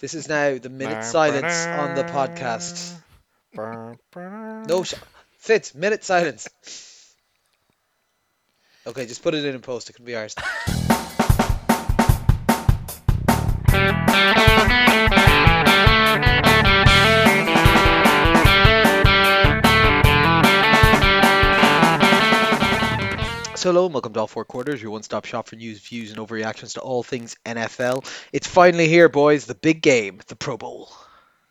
This is now the minute silence on the podcast. No, sh- Fitz, minute silence. Okay, just put it in in post. It can be ours. Hello and welcome to All Four Quarters, your one-stop shop for news, views, and overreactions to all things NFL. It's finally here, boys. The big game, the Pro Bowl.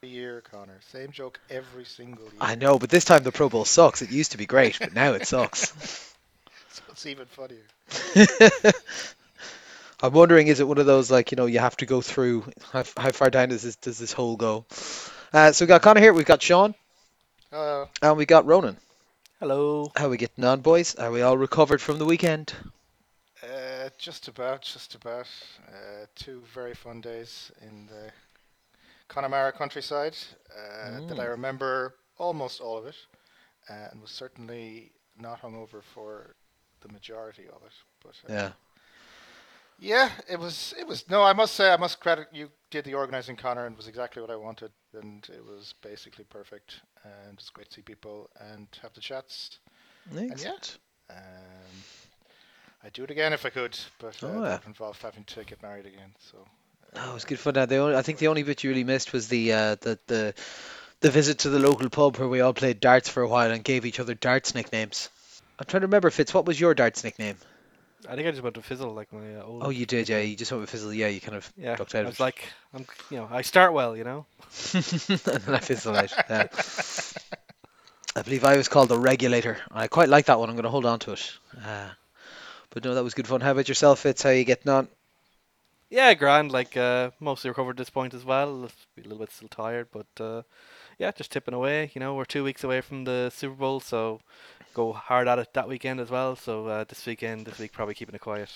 year, Connor. Same joke every single year. I know, but this time the Pro Bowl sucks. It used to be great, but now it sucks. So it's even funnier. I'm wondering, is it one of those like you know you have to go through? How, how far down does this does this hole go? Uh, so we got Connor here, we've got Sean, Uh, and we got Ronan. Hello. How are we getting on, boys? Are we all recovered from the weekend? uh, just about, just about. Uh, two very fun days in the Connemara countryside uh, that I Mm. remember almost all of it, uh, and was certainly not hungover for the majority of it. But uh, Yeah. Yeah, it was. It was. No, I must say, I must credit you. Did the organizing, Connor, and it was exactly what I wanted, and it was basically perfect. And it's great to see people and have the chats. Excellent. Um, I'd do it again if I could, but uh, Oh, yeah. would involve having to get married again. So. Oh, it was good fun. Uh, the only, I think the only bit you really missed was the uh, the the the visit to the local pub where we all played darts for a while and gave each other darts nicknames. I'm trying to remember, Fitz. What was your darts nickname? I think I just went to fizzle like my uh, old. Oh, you did, yeah. You just went with Fizzle. Yeah, you kind of yeah. ducked I was of like, I'm, you know, I start well, you know. and then I fizzled out. Yeah. I believe I was called the regulator. I quite like that one. I'm going to hold on to it. Uh, but no, that was good fun. How about yourself, Fitz? How you getting on? Yeah, grand. Like uh, mostly recovered at this point as well. A little bit still tired, but uh, yeah, just tipping away. You know, we're two weeks away from the Super Bowl, so go hard at it that weekend as well. So uh, this weekend, this week, probably keeping it quiet.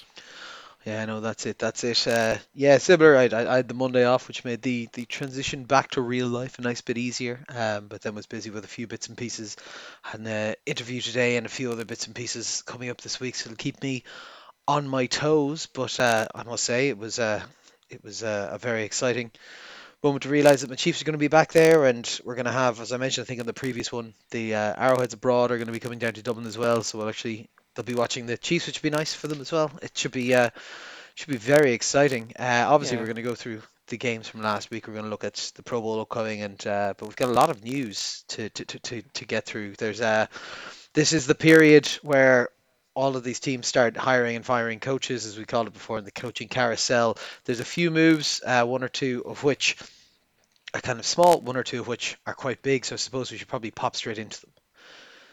Yeah, no, that's it. That's it. Uh, yeah, similar. I, I, I had the Monday off, which made the, the transition back to real life a nice bit easier. Um, but then was busy with a few bits and pieces. Had an uh, interview today and a few other bits and pieces coming up this week, so it'll keep me on my toes. But uh, I must say, it was uh, it was uh, a very exciting moment to realise that my Chiefs are going to be back there, and we're going to have, as I mentioned, I think on the previous one, the uh, Arrowheads abroad are going to be coming down to Dublin as well. So we'll actually they'll be watching the Chiefs, which would be nice for them as well. It should be uh, should be very exciting. Uh, obviously, Yeah. we're going to go through the games from last week. We're going to look at the Pro Bowl upcoming, and uh, but we've got a lot of news to to, to, to, to get through. There's uh, this is the period where all of these teams start hiring and firing coaches, as we called it before, in the coaching carousel. There's a few moves, uh, one or two of which are kind of small, one or two of which are quite big. So I suppose we should probably pop straight into them.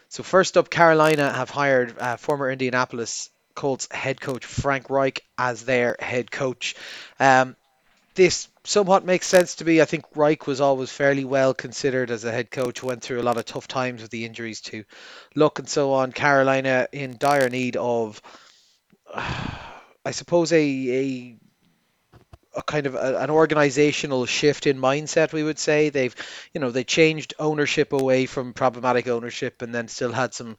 So first up, Carolina have hired uh, former Indianapolis Colts head coach Frank Reich as their head coach. Um, this somewhat makes sense to me. I think Reich was always fairly well considered as a head coach. Went through a lot of tough times with the injuries to Luck and so on. Carolina in dire need of, I suppose, a a a kind of a, an organizational shift in mindset we would say. They've you know they changed ownership away from problematic ownership and then still had some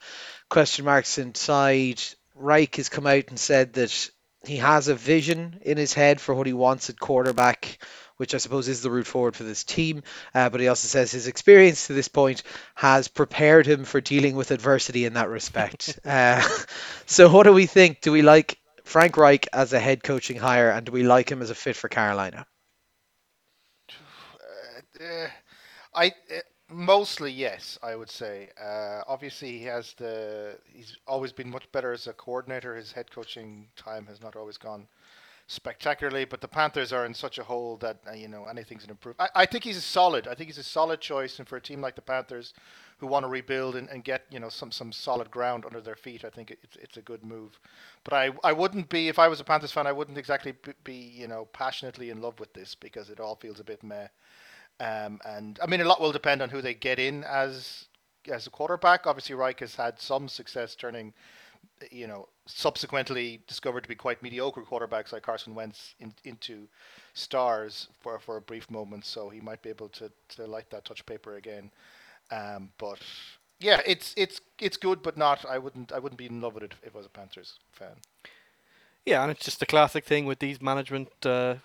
question marks inside. Reich has come out and said that he has a vision in his head for what he wants at quarterback which I suppose is the route forward for this team. Uh, but he also says his experience to this point has prepared him for dealing with adversity in that respect. Uh, so what do we think? Do we like Frank Reich as a head coaching hire, and do we like him as a fit for Carolina? Uh, eh, I uh, mostly yes, I would say. Uh, obviously, he has the. He's always been much better as a coordinator. His head coaching time has not always gone spectacularly, but the Panthers are in such a hole that uh, you know anything's an improvement. I, I think he's a solid. I think he's a solid choice, and for a team like the Panthers, who want to rebuild and, and get you know some some solid ground under their feet, I think it's it's a good move. But I I wouldn't be if I was a Panthers fan, I wouldn't exactly be, you know passionately in love with this because it all feels a bit meh. Um, and I mean, a lot will depend on who they get in as as a quarterback. Obviously, Reich has had some success turning, you know, subsequently discovered to be quite mediocre quarterbacks like Carson Wentz in, into stars for for a brief moment. So he might be able to to light that touch paper again. Um, but yeah, it's it's it's good, but not. I wouldn't I wouldn't be in love with it if I was a Panthers fan. Yeah, and it's just a classic thing with these management uh,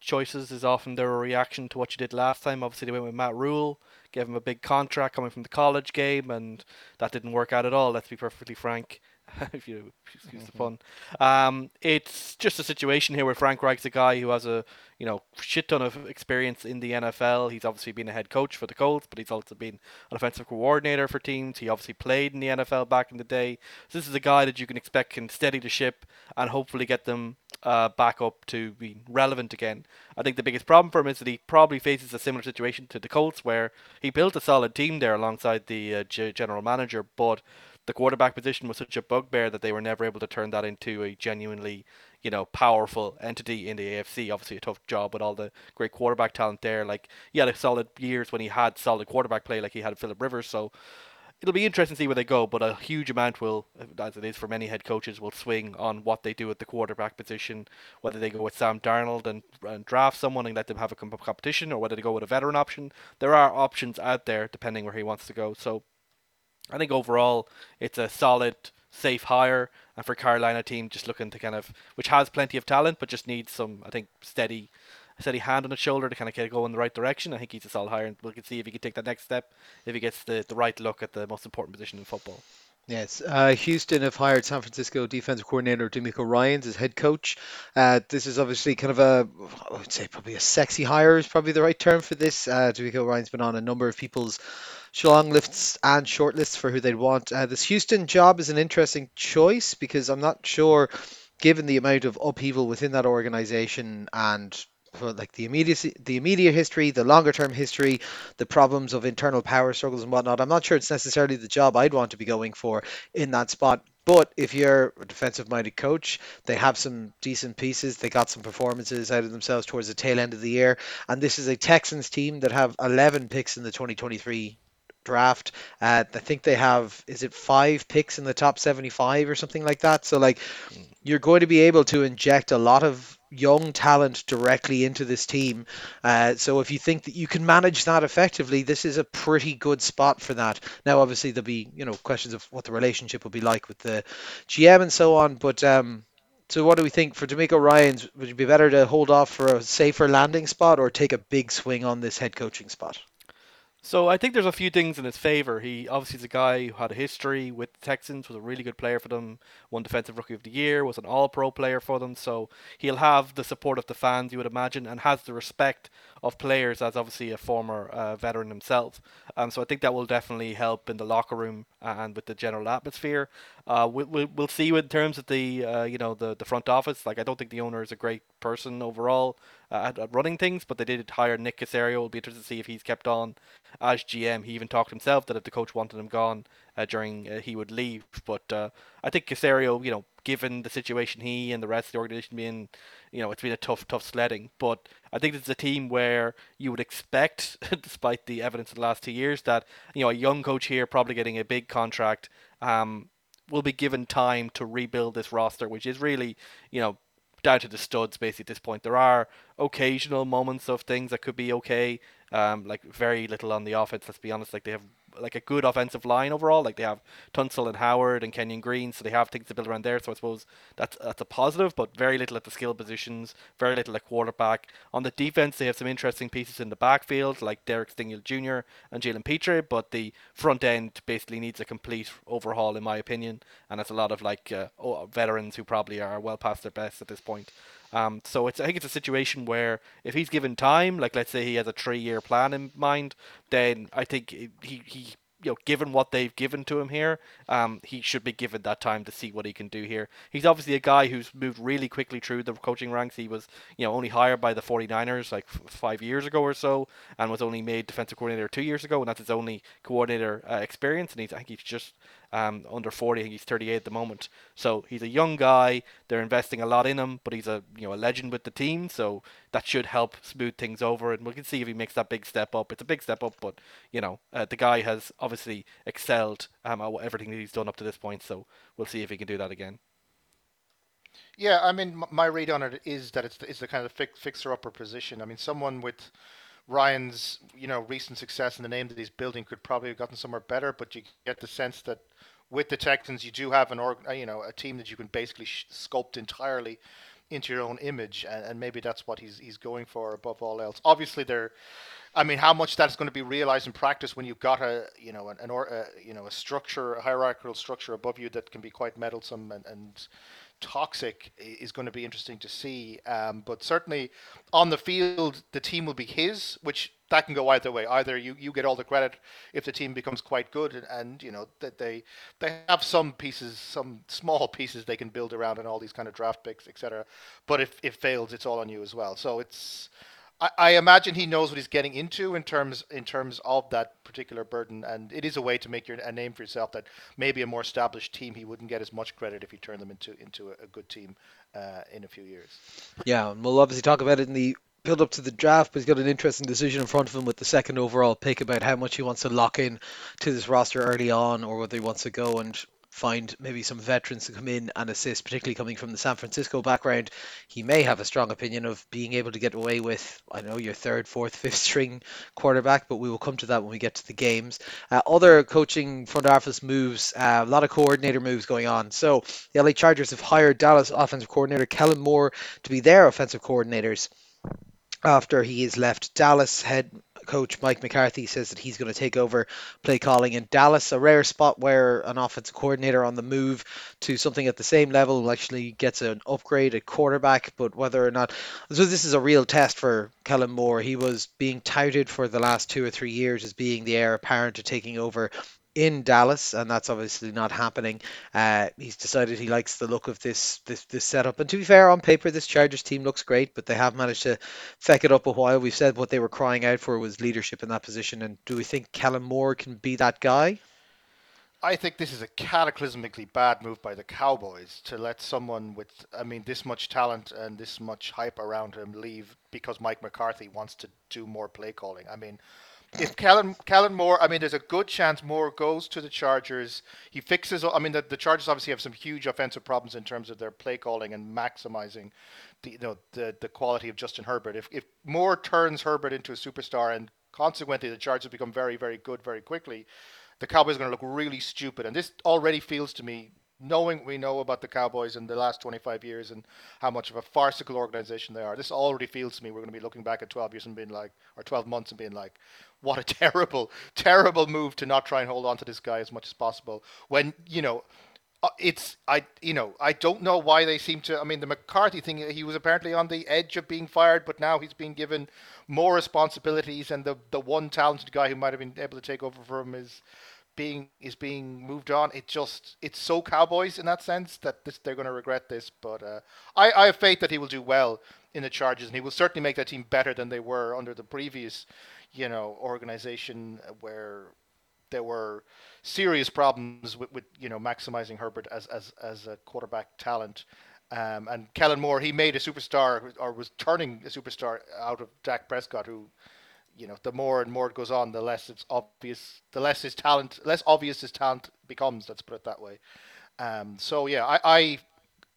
choices is often they're a reaction to what you did last time. Obviously, they went with Matt Rhule, gave him a big contract coming from the college game, and that didn't work out at all. Let's be perfectly frank. if you excuse the pun. Um, it's just a situation here where Frank Reich's a guy who has a you know shit ton of experience in the NFL. He's obviously been a head coach for the Colts, but he's also been an offensive coordinator for teams. He obviously played in the NFL back in the day. So this is a guy that you can expect can steady the ship and hopefully get them uh, back up to be relevant again. I think the biggest problem for him is that he probably faces a similar situation to the Colts, where he built a solid team there alongside the uh, general manager, but the quarterback position was such a bugbear that they were never able to turn that into a genuinely, you know, powerful entity in the AFC. Obviously, a tough job with all the great quarterback talent there. Like he had a solid years when he had solid quarterback play, like he had Philip Rivers. So it'll be interesting to see where they go. But a huge amount will, as it is for many head coaches, will swing on what they do at the quarterback position. Whether they go with Sam Darnold and, and draft someone and let them have a competition, or whether they go with a veteran option. There are options out there depending where he wants to go. So I think overall it's a solid, safe hire, and for Carolina team just looking to kind of which has plenty of talent, but just needs some I think steady, steady hand on the shoulder to kind of get go in the right direction. I think he's a solid hire, and we can see if he can take that next step if he gets the the right look at the most important position in football. Yes, uh, Houston have hired San Francisco defensive coordinator DeMeco Ryans as head coach. Uh, this is obviously kind of a, I would say probably a sexy hire is probably the right term for this. Uh, DeMeco Ryans been on a number of people's long lists and short lists for who they'd want. Uh, this Houston job is an interesting choice because I'm not sure, given the amount of upheaval within that organization and like the immediate the immediate history, the longer term history, the problems of internal power struggles and whatnot. I'm not sure it's necessarily the job I'd want to be going for in that spot. But if you're a defensive minded coach, they have some decent pieces. They got some performances out of themselves towards the tail end of the year. And this is a Texans team that have 11 picks in the 2023 draft. Uh, I think they have is it five picks in the top 75 or something like that. So like you're going to be able to inject a lot of young talent directly into this team. Uh, so if you think that you can manage that effectively, this is a pretty good spot for that. Now, obviously, there'll be you know questions of what the relationship will be like with the GM and so on, but. Um, so what do we think for DeMeco Ryans? Would it be better to hold off for a safer landing spot or take a big swing on this head coaching spot? So I think there's a few things in his favor. He obviously is a guy who had a history with the Texans, was a really good player for them, won defensive rookie of the year, was an all-pro player for them. So he'll have the support of the fans, you would imagine, and has the respect of players as obviously a former uh, veteran himself. Um, so I think that will definitely help in the locker room and with the general atmosphere. Uh, we'll, we'll, we'll see in terms of the uh, you know the, the front office. Like I don't think the owner is a great person overall uh, at, at, running things, but they did hire Nick Caserio. It'll be interesting to see if he's kept on as GM. He even talked himself that if the coach wanted him gone uh, during uh, he would leave. But uh, I think Caserio, you know, given the situation he and the rest of the organization being, you know, it's been a tough, tough sledding. But I think it's a team where you would expect, despite the evidence of the last two years, that you know a young coach here probably getting a big contract. Um, will be given time to rebuild this roster, which is really, you know, down to the studs basically at this point. There are occasional moments of things that could be okay. Um, like very little on the offense. Let's be honest. Like they have like a good offensive line overall. Like they have Tunsil and Howard and Kenyon Green, so they have things to build around there. So I suppose that's that's a positive, but very little at the skill positions, very little at quarterback. On the defense, they have some interesting pieces in the backfield, like Derek Stingley Jr. and Jalen Pitre, but the front end basically needs a complete overhaul, in my opinion. And it's a lot of like uh, veterans who probably are well past their best at this point. Um, so it's I think it's a situation where if he's given time, like let's say he has a three-year plan in mind, then I think he he you know, given what they've given to him here, um, he should be given that time to see what he can do here. He's obviously a guy who's moved really quickly through the coaching ranks. He was, you know, only hired by the 49ers like f- five years ago or so, and was only made defensive coordinator two years ago, and that's his only coordinator uh, experience. And he's, I think he's just um, under 40. I think he's 38 at the moment. So he's a young guy. They're investing a lot in him, but he's a you know a legend with the team. So that should help smooth things over, and we can see if he makes that big step up. It's a big step up, but you know uh, the guy has obviously excelled um, at everything that he's done up to this point. So we'll see if he can do that again. Yeah, I mean, my read on it is that it's the, it's the kind of fixer upper position. I mean, someone with Ryans, you know, recent success and the name that he's building could probably have gotten somewhere better, but you get the sense that with the Texans, you do have an org, uh, you know, a team that you can basically sculpt entirely into your own image, and, and maybe that's what he's he's going for above all else. Obviously, they're I mean, how much that's going to be realized in practice when you've got a you know an, an or uh, you know a structure, a hierarchical structure above you that can be quite meddlesome and, and toxic is going to be interesting to see. Um, but certainly on the field, the team will be his, which that can go either way. Either you, you get all the credit if the team becomes quite good, and, and you know that they they have some pieces, some small pieces they can build around, and all these kind of draft picks, etc. But if it fails, it's all on you as well. So it's I, imagine he knows what he's getting into in terms in terms of that particular burden, and it is a way to make your, a name for yourself. That maybe a more established team he wouldn't get as much credit if he turned them into into a, a good team uh, in a few years. Yeah, and we'll obviously talk about it in the build up to the draft, but he's got an interesting decision in front of him with the second overall pick about how much he wants to lock in to this roster early on, or whether he wants to go and find maybe some veterans to come in and assist, particularly coming from the San Francisco background. He may have a strong opinion of being able to get away with, I know, your third, fourth, fifth string quarterback, but we will come to that when we get to the games. Uh, other coaching front office moves, uh, a lot of coordinator moves going on. So the LA Chargers have hired Dallas offensive coordinator Kellen Moore to be their offensive coordinators after he has left Dallas. Head coach Mike McCarthy says that he's going to take over play calling in Dallas, a rare spot where an offensive coordinator on the move to something at the same level actually gets an upgrade at quarterback. But whether or not, so this is a real test for Kellen Moore. He was being touted for the last two or three years as being the heir apparent to taking over in Dallas, and that's obviously not happening. Uh, he's decided he likes the look of this, this this setup. And to be fair, on paper, this Chargers team looks great, but they have managed to feck it up a while. We've said what they were crying out for was leadership in that position. And do we think Kellen Moore can be that guy? I think this is a cataclysmically bad move by the Cowboys to let someone with, I mean, this much talent and this much hype around him leave because Mike McCarthy wants to do more play calling. I mean, if Kellen Kellen Moore, I mean, there's a good chance Moore goes to the Chargers. He fixes. I mean, the, the Chargers obviously have some huge offensive problems in terms of their play calling and maximizing the you know the the quality of Justin Herbert. If if Moore turns Herbert into a superstar and consequently the Chargers become very very good very quickly, the Cowboys are going to look really stupid. And this already feels to me knowing we know about the Cowboys in the last 25 years and how much of a farcical organization they are, this already feels to me we're going to be looking back at 12 years and being like, or 12 months and being like, what a terrible, terrible move to not try and hold on to this guy as much as possible. When, you know, uh, it's I you know I don't know why they seem to I mean the McCarthy thing he was apparently on the edge of being fired but now he's being given more responsibilities and the the one talented guy who might have been able to take over from him is being is being moved on. It just it's so Cowboys in that sense that this, they're going to regret this. But uh, I I have faith that he will do well in the Chargers and he will certainly make that team better than they were under the previous, you know, organization where there were serious problems with, with you know maximizing Herbert as as as a quarterback talent. Um, and Kellen Moore, he made a superstar or was turning a superstar out of Dak Prescott, who you know, the more and more it goes on, the less it's obvious, the less his talent, less obvious his talent becomes. Let's put it that way. Um, so yeah, I, I,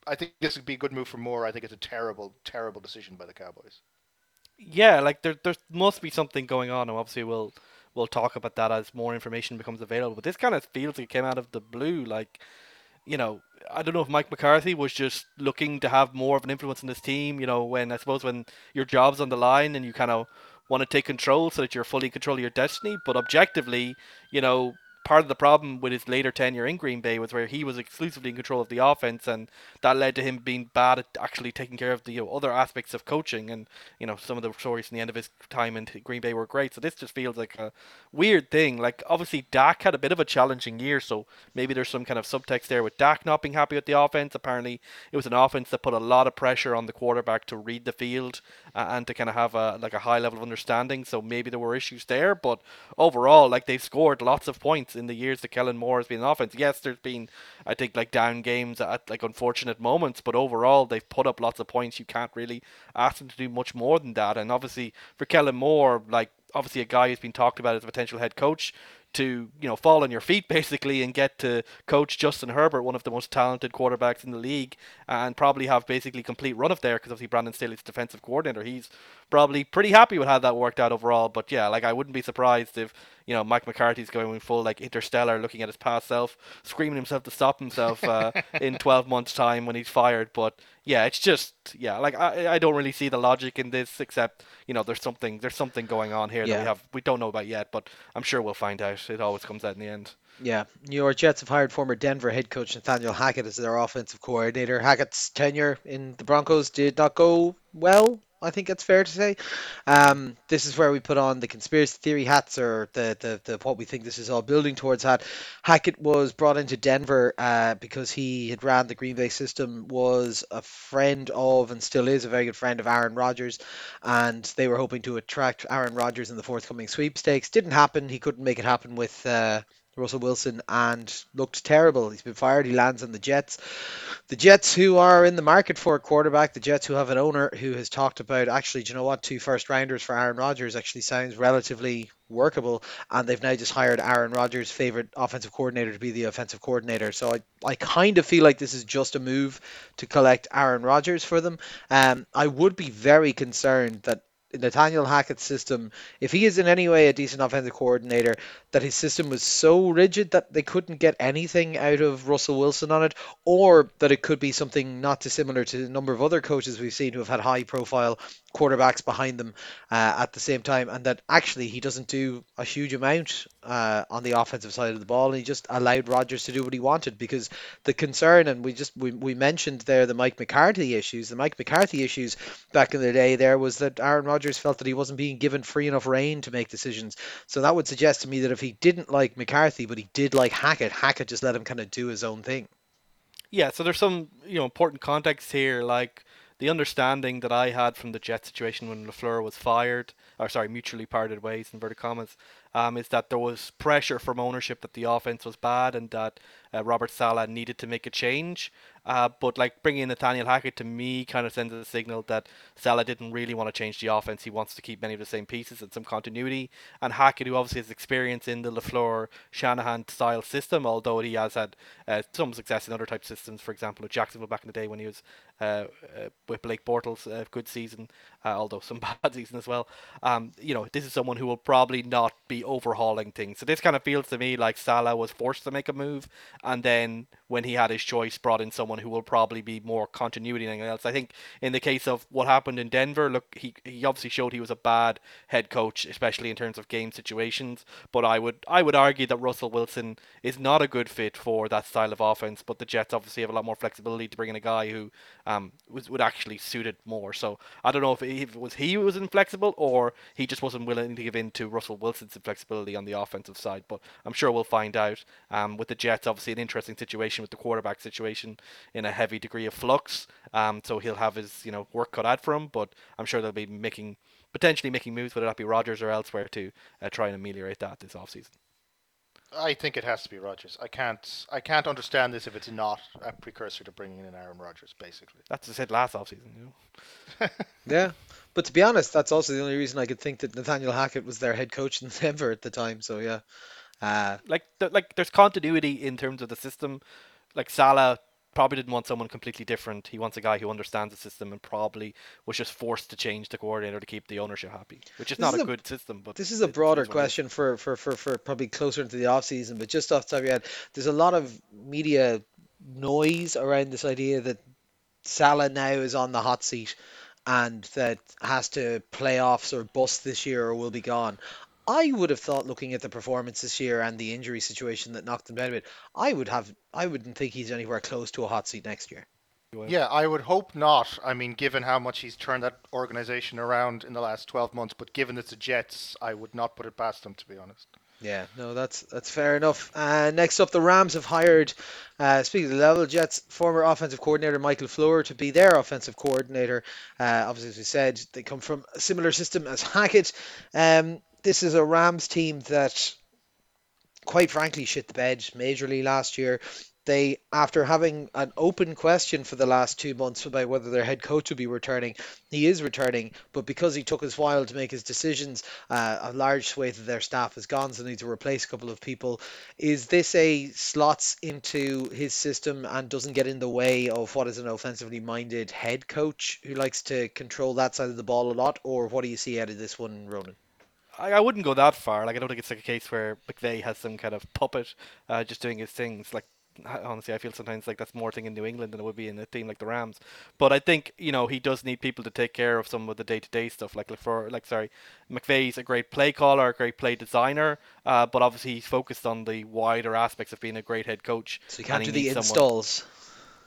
I think this would be a good move for Moore. I think it's a terrible, terrible decision by the Cowboys. Yeah, like there, there must be something going on, and obviously we'll we'll talk about that as more information becomes available. But this kind of feels like it came out of the blue. Like, you know, I don't know if Mike McCarthy was just looking to have more of an influence in this team. You know, when I suppose when your job's on the line and you kind of want to take control so that you're fully control of your destiny. But objectively, you know, part of the problem with his later tenure in Green Bay was where he was exclusively in control of the offense, and that led to him being bad at actually taking care of the you know, other aspects of coaching. And you know, some of the stories in the end of his time in Green Bay were great. So this just feels like a weird thing. Like obviously Dak had a bit of a challenging year, so maybe there's some kind of subtext there with Dak not being happy with the offense. Apparently, it was an offense that put a lot of pressure on the quarterback to read the field uh, and to kind of have a like a high level of understanding. So maybe there were issues there, but overall, like they've scored lots of points in the years that Kellen Moore has been in offense. Yes, there's been I think like down games at like unfortunate moments, but overall they've put up lots of points. You can't really ask them to do much more than that. And obviously for Kellen Moore, like obviously a guy who's been talked about as a potential head coach to you know fall on your feet basically and get to coach Justin Herbert, one of the most talented quarterbacks in the league, and probably have basically complete run of there because obviously Brandon Staley's defensive coordinator. He's probably pretty happy with how that worked out overall. But yeah, like I wouldn't be surprised if you know Mike McCarthy's going full like interstellar, looking at his past self, screaming himself to stop himself uh, in 12 months' time when he's fired. But yeah, it's just yeah, like I I don't really see the logic in this except you know there's something there's something going on here that we have we don't know about yet, but I'm sure we'll find out. It always comes out in the end. Yeah, New York Jets have hired former Denver head coach Nathaniel Hackett as their offensive coordinator. Hackett's tenure in the Broncos did not go well. I think it's fair to say. Um, this is where we put on the conspiracy theory hats, or the, the, the what we think this is all building towards hat. Hackett was brought into Denver uh, because he had ran the Green Bay system, was a friend of, and still is a very good friend of Aaron Rodgers, and they were hoping to attract Aaron Rodgers in the forthcoming sweepstakes. Didn't happen. He couldn't make it happen with. Uh, Russell Wilson and looked terrible. He's been fired. He lands on the Jets. The Jets, who are in the market for a quarterback, the Jets, who have an owner who has talked about actually, do you know what, two first rounders for Aaron Rodgers actually sounds relatively workable. And they've now just hired Aaron Rodgers' favorite offensive coordinator to be the offensive coordinator. So I, I kind of feel like this is just a move to collect Aaron Rodgers for them. Um, I would be very concerned that Nathaniel Hackett's system, if he is in any way a decent offensive coordinator, that his system was so rigid that they couldn't get anything out of Russell Wilson on it, or that it could be something not dissimilar to a number of other coaches we've seen who have had high profile quarterbacks behind them uh, at the same time, and that actually he doesn't do a huge amount uh, on the offensive side of the ball, and he just allowed Rodgers to do what he wanted because the concern, and we just we, we mentioned there the Mike McCarthy issues, the Mike McCarthy issues back in the day there was that Aaron Rodgers felt that he wasn't being given free enough reign to make decisions. So that would suggest to me that if he didn't like McCarthy, but he did like Hackett, Hackett just let him kind of do his own thing. Yeah, so there's some you know important context here, like the understanding that I had from the Jet situation when Lafleur was fired, or sorry, mutually parted ways, inverted commas, um, is that there was pressure from ownership that the offense was bad and that uh, Robert Saleh needed to make a change. Uh, but like bringing in Nathaniel Hackett to me kind of sends a signal that Saleh didn't really want to change the offense. He wants to keep many of the same pieces and some continuity. And Hackett, who obviously has experience in the Lafleur Shanahan style system, although he has had uh, some success in other type systems, for example, with Jacksonville back in the day when he was uh, uh, with Blake Bortles, a good season, uh, although some bad season as well. Um, you know, this is someone who will probably not be overhauling things. So this kind of feels to me like Saleh was forced to make a move, and then when he had his choice, brought in someone who will probably be more continuity than anything else. I think in the case of what happened in Denver, look, he he obviously showed he was a bad head coach, especially in terms of game situations. But I would I would argue that Russell Wilson is not a good fit for that style of offense. But the Jets obviously have a lot more flexibility to bring in a guy who um was, would actually suit it more. So I don't know if, if it was he who was inflexible or he just wasn't willing to give in to Russell Wilson's inflexibility on the offensive side. But I'm sure we'll find out. Um, with the Jets, obviously an interesting situation with the quarterback situation in a heavy degree of flux. Um, so he'll have his you know work cut out for him. But I'm sure they'll be making potentially making moves, whether that be Rodgers or elsewhere, to uh, try and ameliorate that this offseason. I think it has to be Rodgers. I can't. I can't understand this if it's not a precursor to bringing in Aaron Rodgers. Basically, That's what I said last offseason. You know? Yeah. But to be honest, that's also the only reason I could think that Nathaniel Hackett was their head coach in Denver at the time. So yeah. Uh, like th- like there's continuity in terms of the system. Like Saleh probably didn't want someone completely different. He wants a guy who understands the system and probably was just forced to change the coordinator to keep the ownership happy, which is not is a, a- good system. But This is a broader it's what it is. question for, for, for, for probably closer into the off season, but just off the top of your head, there's a lot of media noise around this idea that Saleh now is on the hot seat and that has to playoffs or bust this year or will be gone. I would have thought, looking at the performance this year and the injury situation that knocked him down a bit, I would have, I wouldn't think he's anywhere close to a hot seat next year. yeah, I would hope not. I mean, given how much he's turned that organization around in the last twelve months, but given it's the Jets, I would not put it past them to be honest. Yeah, no, that's that's fair enough. Uh, next up, the Rams have hired, uh, speaking of the level, Jets former offensive coordinator Mike LaFleur to be their offensive coordinator. Uh, obviously, as we said, they come from a similar system as Hackett. Um, this is a Rams team that, quite frankly, shit the bed majorly last year. They, after having an open question for the last two months about whether their head coach would be returning, he is returning, but because he took his while to make his decisions, uh, a large swathe of their staff has gone, so they need to replace a couple of people. Is this a slots into his system and doesn't get in the way of what is an offensively minded head coach who likes to control that side of the ball a lot, or what do you see out of this one, Ronan? I, I wouldn't go that far. Like I don't think it's like a case where McVay has some kind of puppet uh, just doing his things. Like honestly, I feel sometimes like that's more thing in New England than it would be in a team like the Rams. But I think you know he does need people to take care of some of the day-to-day stuff. Like for like sorry, McVay's a great play caller, a great play designer, uh, but obviously he's focused on the wider aspects of being a great head coach. So you can't do the needs someone- installs.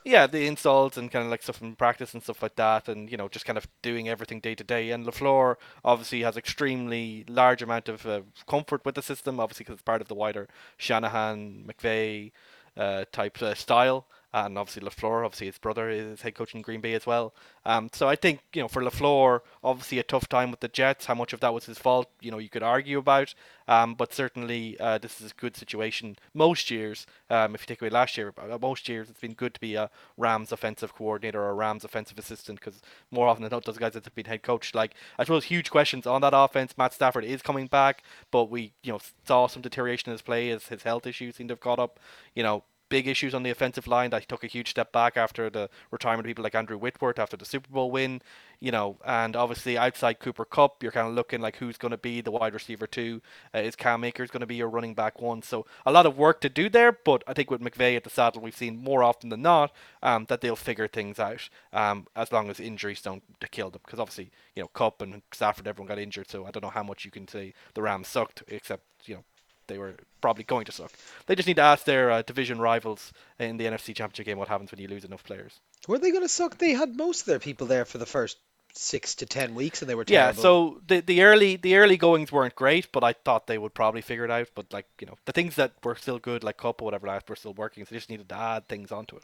Yeah, the installs and kind of like stuff in practice and stuff like that, and you know just kind of doing everything day to day. And Lafleur obviously has extremely large amount of uh, comfort with the system, obviously because it's part of the wider Shanahan McVay uh, type uh, style. And obviously Lafleur, obviously his brother is head coach in Green Bay as well. Um, so I think you know for Lafleur, obviously a tough time with the Jets. How much of that was his fault? You know you could argue about. Um, but certainly uh, this is a good situation most years. Um, if you take away last year, uh, most years it's been good to be a Rams offensive coordinator or a Rams offensive assistant because more often than not those guys that have been head coach. Like I suppose huge questions on that offense. Matt Stafford is coming back, but we you know saw some deterioration in his play as his health issues seem to have caught up. You know big issues on the offensive line that took a huge step back after the retirement of people like Andrew Whitworth after the Super Bowl win, you know, and obviously outside Cooper Kupp, you're kind of looking like who's going to be the wide receiver two. Uh, is Cam Akers going to be your running back one? So a lot of work to do there, but I think with McVay at the saddle, we've seen more often than not um, that they'll figure things out um, as long as injuries don't kill them. Because obviously, you know, Kupp and Stafford, everyone got injured, so I don't know how much you can say the Rams sucked, except you know they were probably going to suck. They just need to ask their uh, division rivals in the NFC Championship game what happens when you lose enough players. Were they going to suck? They had most of their people there for the first six to ten weeks, and they were terrible. Yeah, so the the early the early goings weren't great, but I thought they would probably figure it out. But like you know, the things that were still good, like Kupp or whatever, last were still working. So they just needed to add things onto it.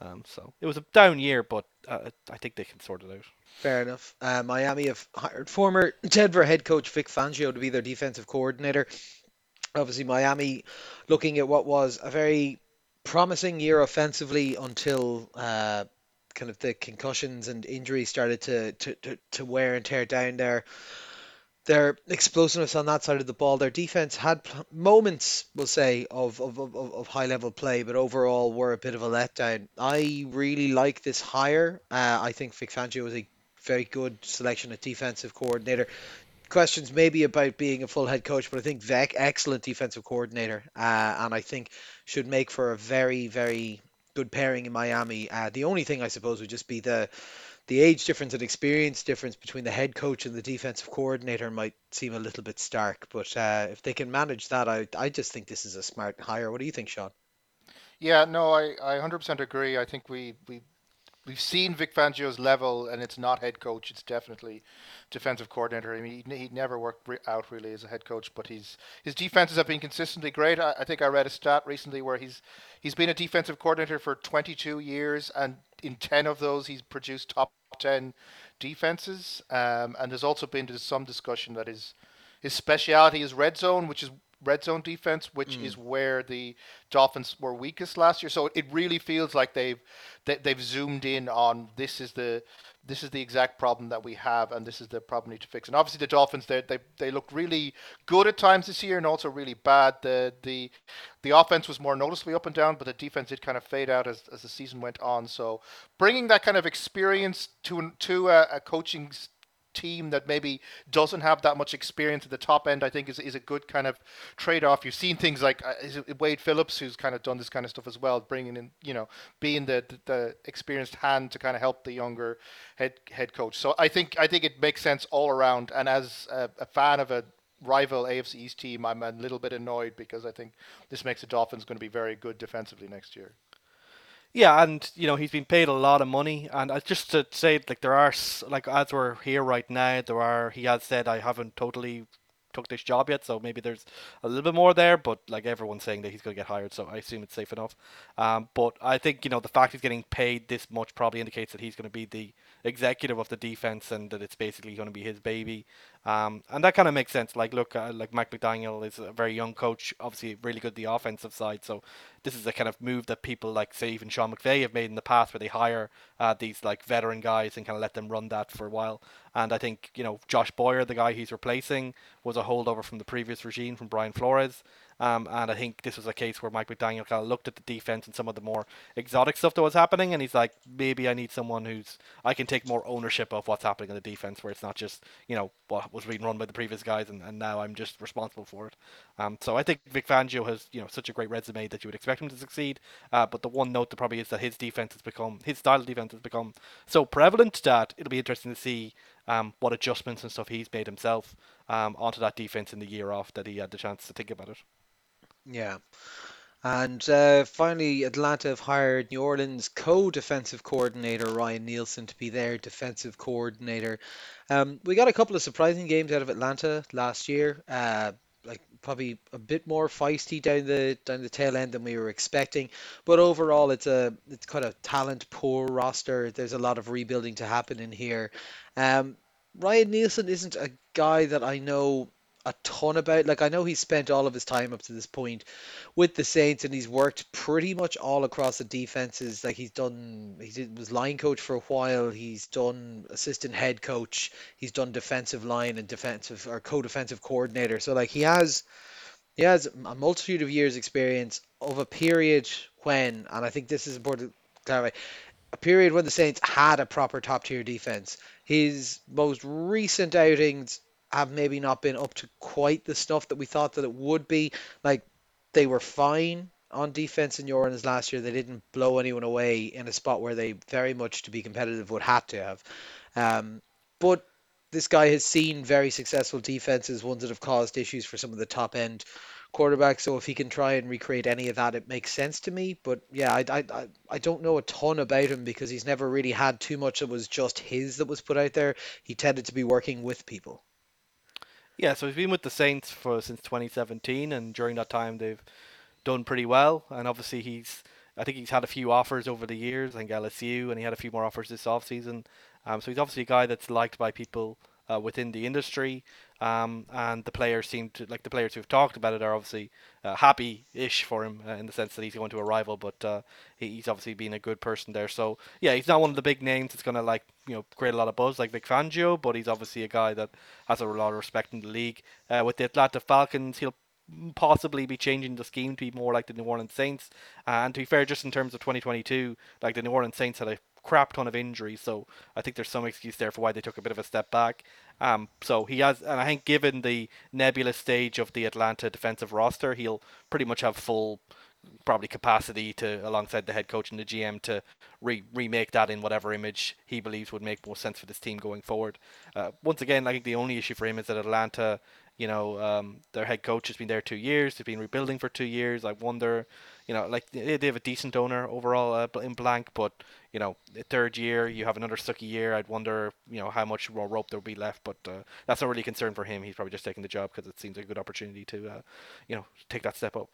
Um, so it was a down year, but uh, I think they can sort it out. Fair enough. Uh, Miami have hired former Denver head coach Vic Fangio to be their defensive coordinator. Obviously, Miami looking at what was a very promising year offensively until uh, kind of the concussions and injuries started to, to, to, to wear and tear down their their explosiveness on that side of the ball. Their defense had moments, we'll say, of, of, of, of high level play, but overall were a bit of a letdown. I really like this hire. Uh, I think Vic Fangio was a very good selection at defensive coordinator. Questions maybe about being a full head coach, but I think Vic, excellent defensive coordinator, uh, and I think should make for a very, very good pairing in Miami. Uh, the only thing I suppose would just be the the age difference and experience difference between the head coach and the defensive coordinator might seem a little bit stark. But uh, if they can manage that, I I just think this is a smart hire. What do you think, Sean? Yeah, no, I, I 100% agree. I think we, we we've seen Vic Fangio's level, and it's not head coach. It's definitely defensive coordinator. I mean, he, he never worked re- out really as a head coach, but he's his defenses have been consistently great. I, I think I read a stat recently where he's he's been a defensive coordinator for 22 years, and in 10 of those, he's produced top 10 defenses. Um, and there's also been some discussion that his his speciality is red zone, which is red zone defense, which is mm. where the Dolphins were weakest last year. So it really feels like they've they, they've zoomed in on this is the this is the exact problem that we have, and this is the problem we need to fix. And obviously, the Dolphins they they they looked really good at times this year, and also really bad. The the the offense was more noticeably up and down, but the defense did kind of fade out as, as the season went on. So bringing that kind of experience to to a, a coaching team that maybe doesn't have that much experience at the top end, I think is, is a good kind of trade off. You've seen things like uh, Wade Phillips, who's kind of done this kind of stuff as well, bringing in, you know, being the, the, the experienced hand to kind of help the younger head head coach. So I think I think it makes sense all around. And as a, a fan of a rival AFC East team, I'm a little bit annoyed because I think this makes the Dolphins going to be very good defensively next year. Yeah, and you know he's been paid a lot of money, and uh, just to say, like there are like as we're here right now, there are he has said I haven't totally took this job yet, so maybe there's a little bit more there, but like everyone's saying that he's going to get hired, so I assume it's safe enough. Um, but I think you know the fact he's getting paid this much probably indicates that he's going to be the executive of the defense and that it's basically going to be his baby. Um, and that kind of makes sense. Like, look, uh, like Mike McDaniel is a very young coach, obviously really good the offensive side. So this is a kind of move that people like, say, even Sean McVay have made in the past, where they hire uh, these like veteran guys and kind of let them run that for a while. And I think you know Josh Boyer, the guy he's replacing, was a holdover from the previous regime from Brian Flores. Um, and I think this was a case where Mike McDaniel kind of looked at the defense and some of the more exotic stuff that was happening, and he's like, maybe I need someone who's I can take more ownership of what's happening in the defense, where it's not just you know what was being run by the previous guys, and, and now I'm just responsible for it. Um, so I think Vic Fangio has you know such a great resume that you would expect him to succeed. Uh, but the one note that probably is that his defense has become his style of defense has become so prevalent that it'll be interesting to see um, what adjustments and stuff he's made himself um, onto that defense in the year off that he had the chance to think about it. Yeah. And uh, finally, Atlanta have hired New Orleans co-defensive coordinator Ryan Nielsen to be their defensive coordinator. Um, we got a couple of surprising games out of Atlanta last year. Uh, like probably a bit more feisty down the down the tail end than we were expecting. But overall, it's a it's kind of talent poor roster. There's a lot of rebuilding to happen in here. Um, Ryan Nielsen isn't a guy that I know a ton about. Like I know he's spent all of his time up to this point with the Saints, and he's worked pretty much all across the defenses. Like he's done, he did, was line coach for a while. He's done assistant head coach. He's done defensive line and defensive or co-defensive coordinator. So like he has, he has a multitude of years experience of a period when, and I think this is important to clarify, a period when the Saints had a proper top tier defense. His most recent outings have maybe not been up to quite the stuff that we thought that it would be. Like they were fine on defense in New Orleans last year. They didn't blow anyone away in a spot where they very much to be competitive would have to have. Um, but this guy has seen very successful defenses, ones that have caused issues for some of the top end quarterbacks. So if he can try and recreate any of that, it makes sense to me. But yeah, I, I, I don't know a ton about him because he's never really had too much that was just his that was put out there. He tended to be working with people. Yeah, so he's been with the Saints for since 2017, and during that time they've done pretty well. And obviously he's, I think he's had a few offers over the years. I think LSU, and he had a few more offers this offseason. Um, so he's obviously a guy that's liked by people uh, within the industry. Um, and the players seem to like the players who've talked about it are obviously uh, happy-ish for him uh, in the sense that he's going to a rival, but uh, he, he's obviously been a good person there. So yeah, he's not one of the big names that's going to like you know create a lot of buzz like Vic Fangio, but he's obviously a guy that has a lot of respect in the league. Uh, with the Atlanta Falcons, he'll possibly be changing the scheme to be more like the New Orleans Saints. Uh, and to be fair, just in terms of 2022, like the New Orleans Saints had a crap ton of injuries, so I think there's some excuse there for why they took a bit of a step back. Um, so he has, and I think given the nebulous stage of the Atlanta defensive roster, he'll pretty much have full probably capacity to alongside the head coach and the GM to re- remake that in whatever image he believes would make more sense for this team going forward. Uh, once again, I think the only issue for him is that Atlanta, you know, um, their head coach has been there two years. They've been rebuilding for two years. I wonder you know, like they have a decent owner overall uh, in blank, but you know, third year you have another sucky year. I'd wonder, you know, how much more rope there'll be left, but uh, that's not really a concern for him. He's probably just taking the job because it seems like a good opportunity to, uh, you know, take that step up.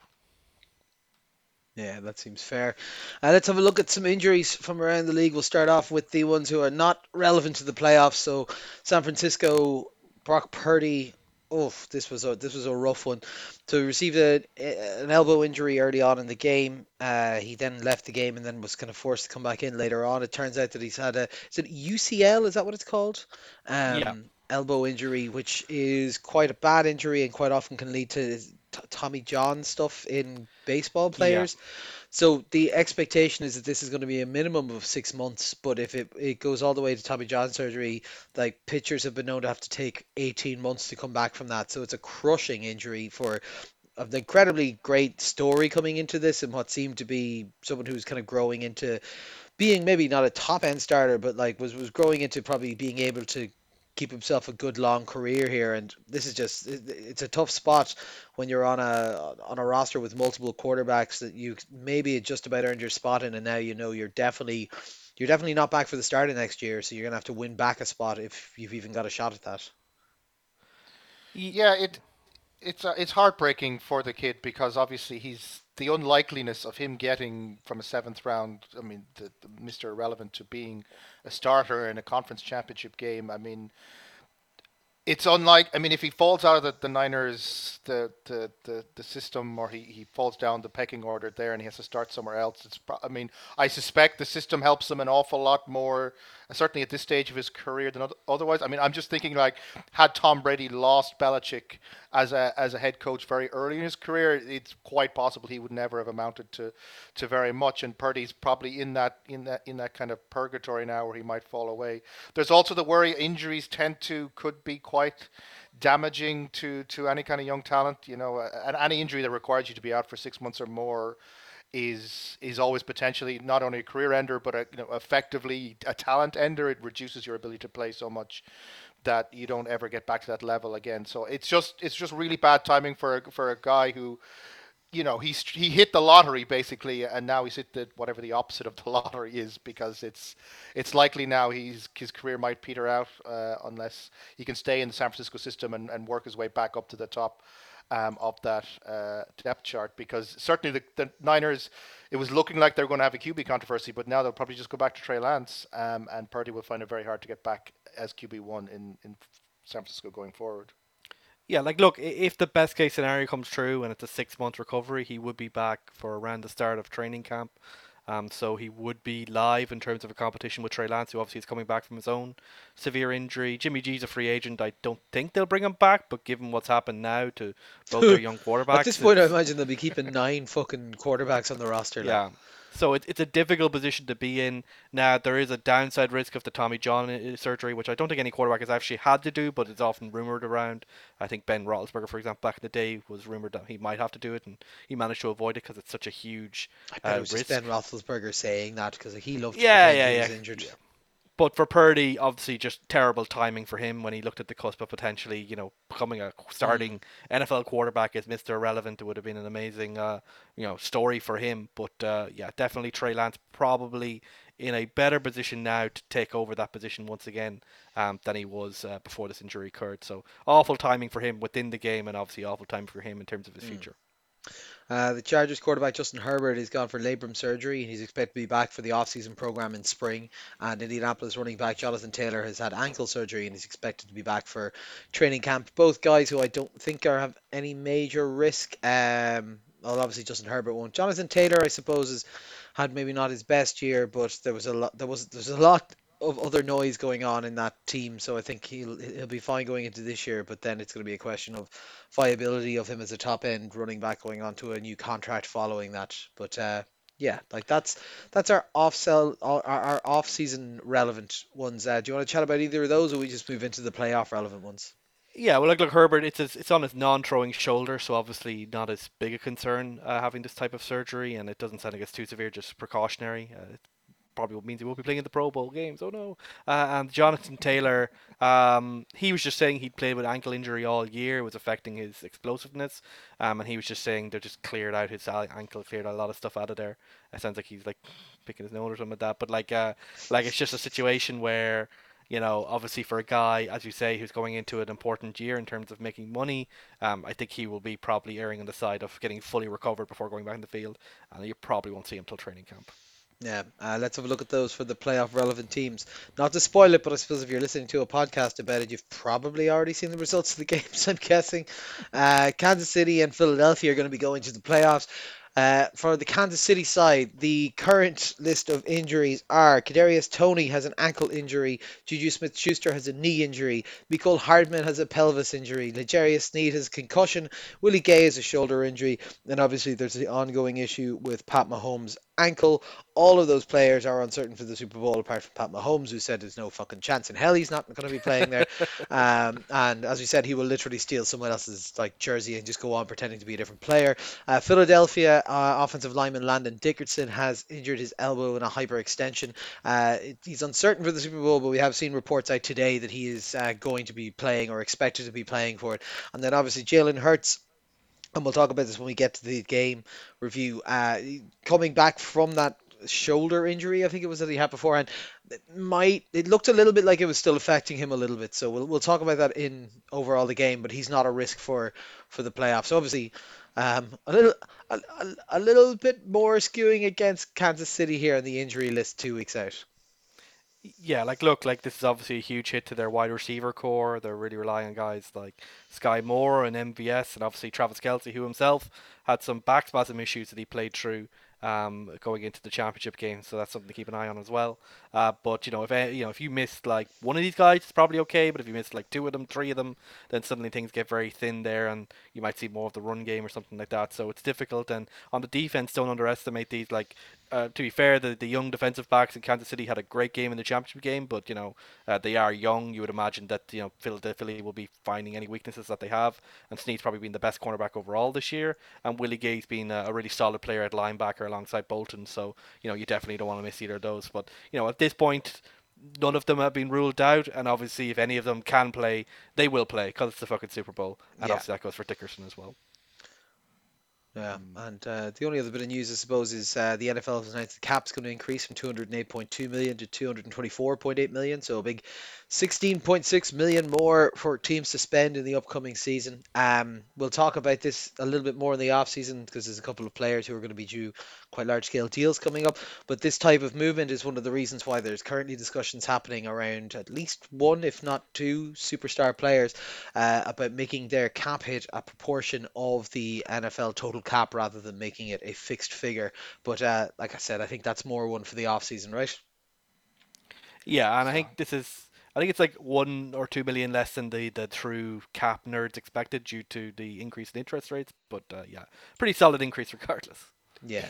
Yeah, that seems fair. Uh, let's have a look at some injuries from around the league. We'll start off with the ones who are not relevant to the playoffs. So, San Francisco, Brock Purdy oh, this was a this was a rough one. So he received a, an elbow injury early on in the game. Uh, he then left the game and then was kind of forced to come back in later on. It turns out that he's had a is it UCL? Is that what it's called? Um, yeah. Elbow injury, which is quite a bad injury and quite often can lead to t- Tommy John stuff in baseball players. Yeah. So the expectation is that this is going to be a minimum of six months, but if it, it goes all the way to Tommy John surgery, like pitchers have been known to have to take 18 months to come back from that. So it's a crushing injury for an incredibly great story coming into this and what seemed to be someone who's kind of growing into being maybe not a top end starter, but like was, was growing into probably being able to keep himself a good long career here. And this is just it's a tough spot when you're on a on a roster with multiple quarterbacks that you maybe just about earned your spot in, and now you know you're definitely you're definitely not back for the start of next year. So you're gonna have to win back a spot if you've even got a shot at that. Yeah, it it's uh, it's heartbreaking for the kid because obviously he's the unlikeliness of him getting from a seventh round. I mean, the, the Mr. Irrelevant to being a starter in a conference championship game. I mean, it's unlike. I mean, if he falls out of the, the Niners, the, the, the, the system, or he, he falls down the pecking order there, and he has to start somewhere else. It's. I mean, I suspect the system helps him an awful lot more, uh, certainly at this stage of his career than otherwise. I mean, I'm just thinking like, had Tom Brady lost Belichick as a as a head coach very early in his career, it's quite possible he would never have amounted to to very much. And Purdy's probably in that in that in that kind of purgatory now where he might fall away. There's also the worry injuries tend to could be quite damaging to to any kind of young talent. You know, and any injury that requires you to be out for six months or more is is always potentially not only a career ender but a, you know effectively a talent ender. It reduces your ability to play so much that you don't ever get back to that level again. So it's just it's just really bad timing for a, for a guy who you know he's he hit the lottery basically and now he's hit the whatever the opposite of the lottery is because it's it's likely now he's his career might peter out uh, unless he can stay in the San Francisco system and, and work his way back up to the top um, of that uh, depth chart because certainly the, the Niners it was looking like they're going to have a QB controversy but now they'll probably just go back to Trey Lance um, and Purdy will find it very hard to get back as QB one in in San Francisco going forward. Yeah, like look, if the best case scenario comes true and it's a six month recovery, he would be back for around the start of training camp. Um, so he would be live in terms of a competition with Trey Lance, who obviously is coming back from his own severe injury. Jimmy G's a free agent. I don't think they'll bring him back, but given what's happened now to both their young quarterbacks, At this point, I imagine they'll be keeping nine fucking quarterbacks on the roster. Yeah. So it, it's a difficult position to be in. Now there is a downside risk of the Tommy John uh, surgery, which I don't think any quarterback has actually had to do, but it's often rumored around. I think Ben Roethlisberger, for example, back in the day, was rumored that he might have to do it, and he managed to avoid it because it's such a huge I bet uh, it was risk. just Ben Roethlisberger saying that because he loved. Yeah, pretend yeah, he yeah. But for Purdy, obviously, just terrible timing for him when he looked at the cusp of potentially, you know, becoming a starting NFL quarterback as Mr. Irrelevant. It would have been an amazing, uh, you know, story for him. But uh, yeah, definitely Trey Lance probably in a better position now to take over that position once again um, than he was uh, before this injury occurred. So awful timing for him within the game, and obviously awful time for him in terms of his future. Uh, the Chargers quarterback Justin Herbert has gone for labrum surgery and he's expected to be back for the off-season program in spring. And Indianapolis running back Jonathan Taylor has had ankle surgery and is expected to be back for training camp. Both guys who I don't think are have any major risk. Um, well, obviously Justin Herbert won't. Jonathan Taylor, I suppose, has had maybe not his best year, but there was a lot. There was there's a lot of other noise going on in that team, so I think he'll he'll be fine going into this year. But then it's going to be a question of viability of him as a top end running back going on to a new contract following that. But uh, yeah, like that's that's our off sell our, our off season relevant ones. Uh, do you want to chat about either of those, or we just move into the playoff relevant ones? Yeah, well, look, look, Herbert, it's it's on his non-throwing shoulder, so obviously not as big a concern uh, having this type of surgery, and it doesn't sound like it's too severe, just precautionary. Uh, it probably means he won't be playing in the Pro Bowl games. Oh no! Uh, and Jonathan Taylor, um, he was just saying he'd played with ankle injury all year, it was affecting his explosiveness, um, and he was just saying they just cleared out his ankle, cleared a lot of stuff out of there. It sounds like he's like picking his nose or something like that, but like, uh, like it's just a situation where you know, obviously for a guy, as you say, who's going into an important year in terms of making money, um, I think he will be probably erring on the side of getting fully recovered before going back in the field, and you probably won't see him till training camp. Yeah, uh, let's have a look at those for the playoff relevant teams. Not to spoil it, but I suppose if you're listening to a podcast about it, you've probably already seen the results of the games. I'm guessing. Uh, Kansas City and Philadelphia are going to be going to the playoffs. Uh, for the Kansas City side, the current list of injuries are Kadarius Toney has an ankle injury, Juju Smith-Schuster has a knee injury, Mecole Hardman has a pelvis injury, L'Jarius Sneed has a concussion, Willie Gay has a shoulder injury, and obviously there's the ongoing issue with Pat Mahomes' ankle. All of those players are uncertain for the Super Bowl, apart from Pat Mahomes, who said there's no fucking chance in hell he's not going to be playing there. um, and as we said, he will literally steal someone else's like jersey and just go on pretending to be a different player. Uh, Philadelphia uh, offensive lineman Landon Dickerson has injured his elbow in a hyperextension. Uh, he's uncertain for the Super Bowl, but we have seen reports out today that he is uh, going to be playing or expected to be playing for it. And then obviously Jalen Hurts and we'll talk about this when we get to the game review. Uh, coming back from that shoulder injury, I think it was that he had beforehand, it might it looked a little bit like it was still affecting him a little bit. So we'll we'll talk about that in overall the game, but he's not a risk for for the playoffs. So obviously, um, a little a, a, a little bit more skewing against Kansas City here on the injury list two weeks out. Yeah, like look, like this is obviously a huge hit to their wide receiver corps. They're really relying on guys like Skyy Moore and MVS, and obviously Travis Kelce, who himself had some back spasm issues that he played through um, going into the championship game. So that's something to keep an eye on as well. Uh, but you know, if eh, you know if you missed like one of these guys, it's probably okay. But if you missed like two of them, three of them, then suddenly things get very thin there, and you might see more of the run game or something like that. So it's difficult. And on the defense, don't underestimate these. Like uh, to be fair, the the young defensive backs in Kansas City had a great game in the championship game, but you know uh, they are young. You would imagine that you know Philadelphia will be finding any weaknesses that they have, and Sneed's probably been the best cornerback overall this year, and Willie Gay's been a, a really solid player at linebacker alongside Bolton. So you know you definitely don't want to miss either of those. But you know at this point, none of them have been ruled out, and obviously if any of them can play, they will play because it's the fucking Super Bowl, and Yeah. obviously that goes for Dickerson as well. Yeah, and uh, the only other bit of news, I suppose, is uh, the NFL has announced the cap's going to increase from 208.2 million to 224.8 million, so a big 16.6 million more for teams to spend in the upcoming season. Um, we'll talk about this a little bit more in the off season because there's a couple of players who are going to be due quite large scale deals coming up. But this type of movement is one of the reasons why there's currently discussions happening around at least one, if not two, superstar players uh, about making their cap hit a proportion of the NFL total cap rather than making it a fixed figure. But uh, like I said, I think that's more one for the off season, right? Yeah, and I think this is. I think it's like one or two million less than the, the true cap nerds expected due to the increase in interest rates. But uh, yeah, pretty solid increase regardless. Yeah.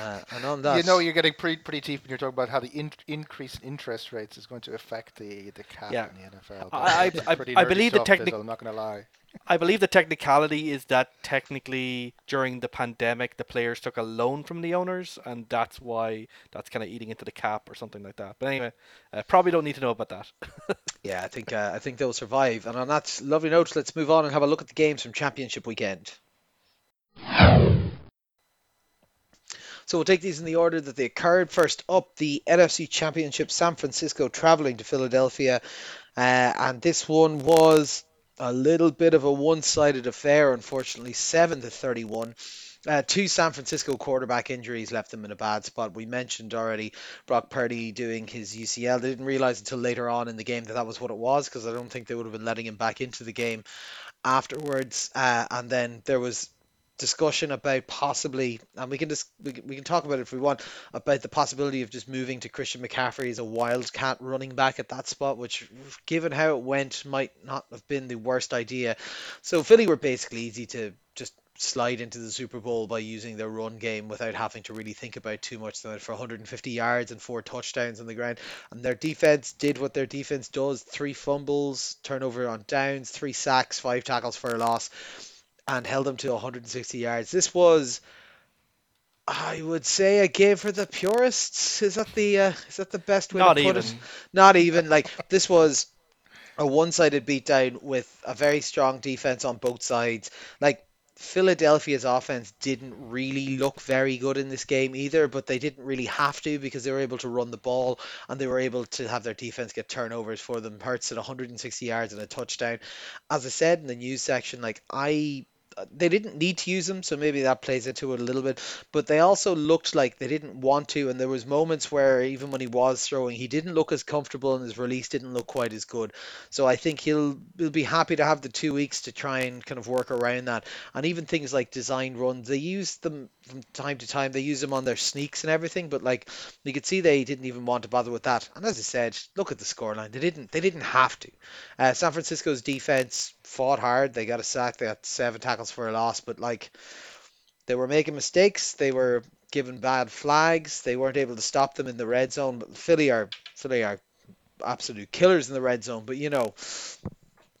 Uh, and on that, you know you're getting pretty pretty deep when you're talking about how the in, increase in interest rates is going to affect the the cap Yeah. in the NFL. I- I- I- I believe the stuff, technic- Fizzle, I'm not going to lie. I believe the technicality is that technically during the pandemic the players took a loan from the owners, and that's why that's kind of eating into the cap or something like that. But anyway, uh, probably don't need to know about that. yeah, I think uh, I think they'll survive. And on that lovely note, let's move on and have a look at the games from Championship weekend. So we'll take these in the order that they occurred. First up, the NFC Championship, San Francisco traveling to Philadelphia. Uh, and this one was a little bit of a one-sided affair, unfortunately, 7 to 31. Uh, two San Francisco quarterback injuries left them in a bad spot. We mentioned already Brock Purdy doing his UCL. They didn't realize until later on in the game that that was what it was because I don't think they would have been letting him back into the game afterwards. Uh, and then there was discussion about possibly, and we can just we we can talk about it if we want, about the possibility of just moving to Christian McCaffrey as a wildcat running back at that spot, which, given how it went, might not have been the worst idea. So Philly were basically easy to just slide into the Super Bowl by using their run game without having to really think about too much. They went for 150 yards and four touchdowns on the ground, and their defense did what their defense does: three fumbles, turnover on downs, three sacks, five tackles for a loss and held them to 160 yards. This was, I would say, a game for the purists. Is that the uh, is that the best way Not to put even. it? Not even like this was a one-sided beatdown with a very strong defense on both sides. Like Philadelphia's offense didn't really look very good in this game either, but they didn't really have to because they were able to run the ball and they were able to have their defense get turnovers for them. Hurts at 160 yards and a touchdown. As I said in the news section, like I they didn't need to use them, so maybe that plays into it a little bit. But they also looked like they didn't want to, and there was moments where even when he was throwing, he didn't look as comfortable, and his release didn't look quite as good. So I think he'll he'll be happy to have the two weeks to try and kind of work around that. And even things like design runs, they used them from time to time. They use them on their sneaks and everything, but like you could see they didn't even want to bother with that. And as I said, look at the scoreline. They didn't they didn't have to. Uh, San Francisco's defense fought hard. They got a sack. They had seven tackles for a loss, but like they were making mistakes. They were given bad flags. They weren't able to stop them in the red zone. But Philly are Philly are absolute killers in the red zone. But you know,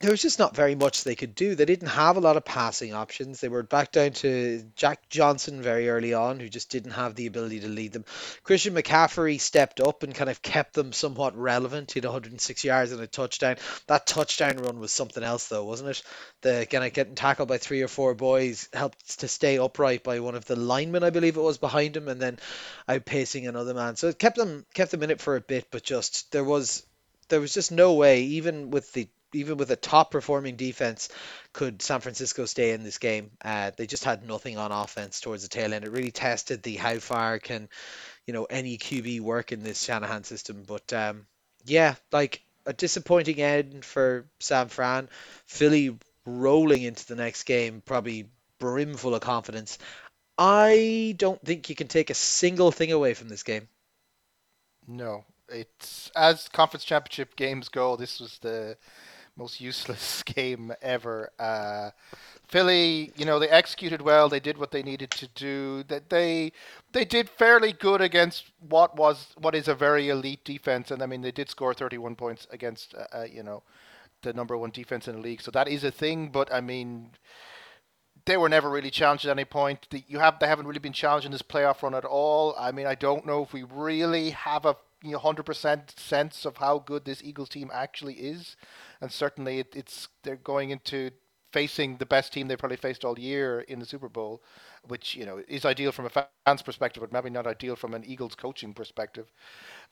there was just not very much they could do. They didn't have a lot of passing options. They were back down to Jack Johnson very early on, who just didn't have the ability to lead them. Christian McCaffrey stepped up and kind of kept them somewhat relevant. He had 106 yards and a touchdown. That touchdown run was something else, though, wasn't it? The kind of getting tackled by three or four boys helped to stay upright by one of the linemen, I believe it was, behind him, and then outpacing another man. So it kept them kept them in it for a bit, but just there was there was just no way, even with the even with a top performing defense, could San Francisco stay in this game. Uh, they just had nothing on offense towards the tail end. It really tested the how far can you know any QB work in this Shanahan system. But um, yeah, like a disappointing end for San Fran. Philly rolling into the next game, probably brimful of confidence. I don't think you can take a single thing away from this game. No, it's as conference championship games go. This was the most useless game ever. Uh, Philly, you know, they executed well. They did what they needed to do. That they they did fairly good against what was what is a very elite defense. And I mean, they did score 31 points against uh, uh, you know the number one defense in the league. So that is a thing. But I mean, they were never really challenged at any point. The, you have they haven't really been challenged in this playoff run at all. I mean, I don't know if we really have a know, 100% sense of how good this Eagles team actually is, and certainly it, it's they're going into facing the best team they've probably faced all year in the Super Bowl, which you know is ideal from a fan's perspective, but maybe not ideal from an Eagles coaching perspective.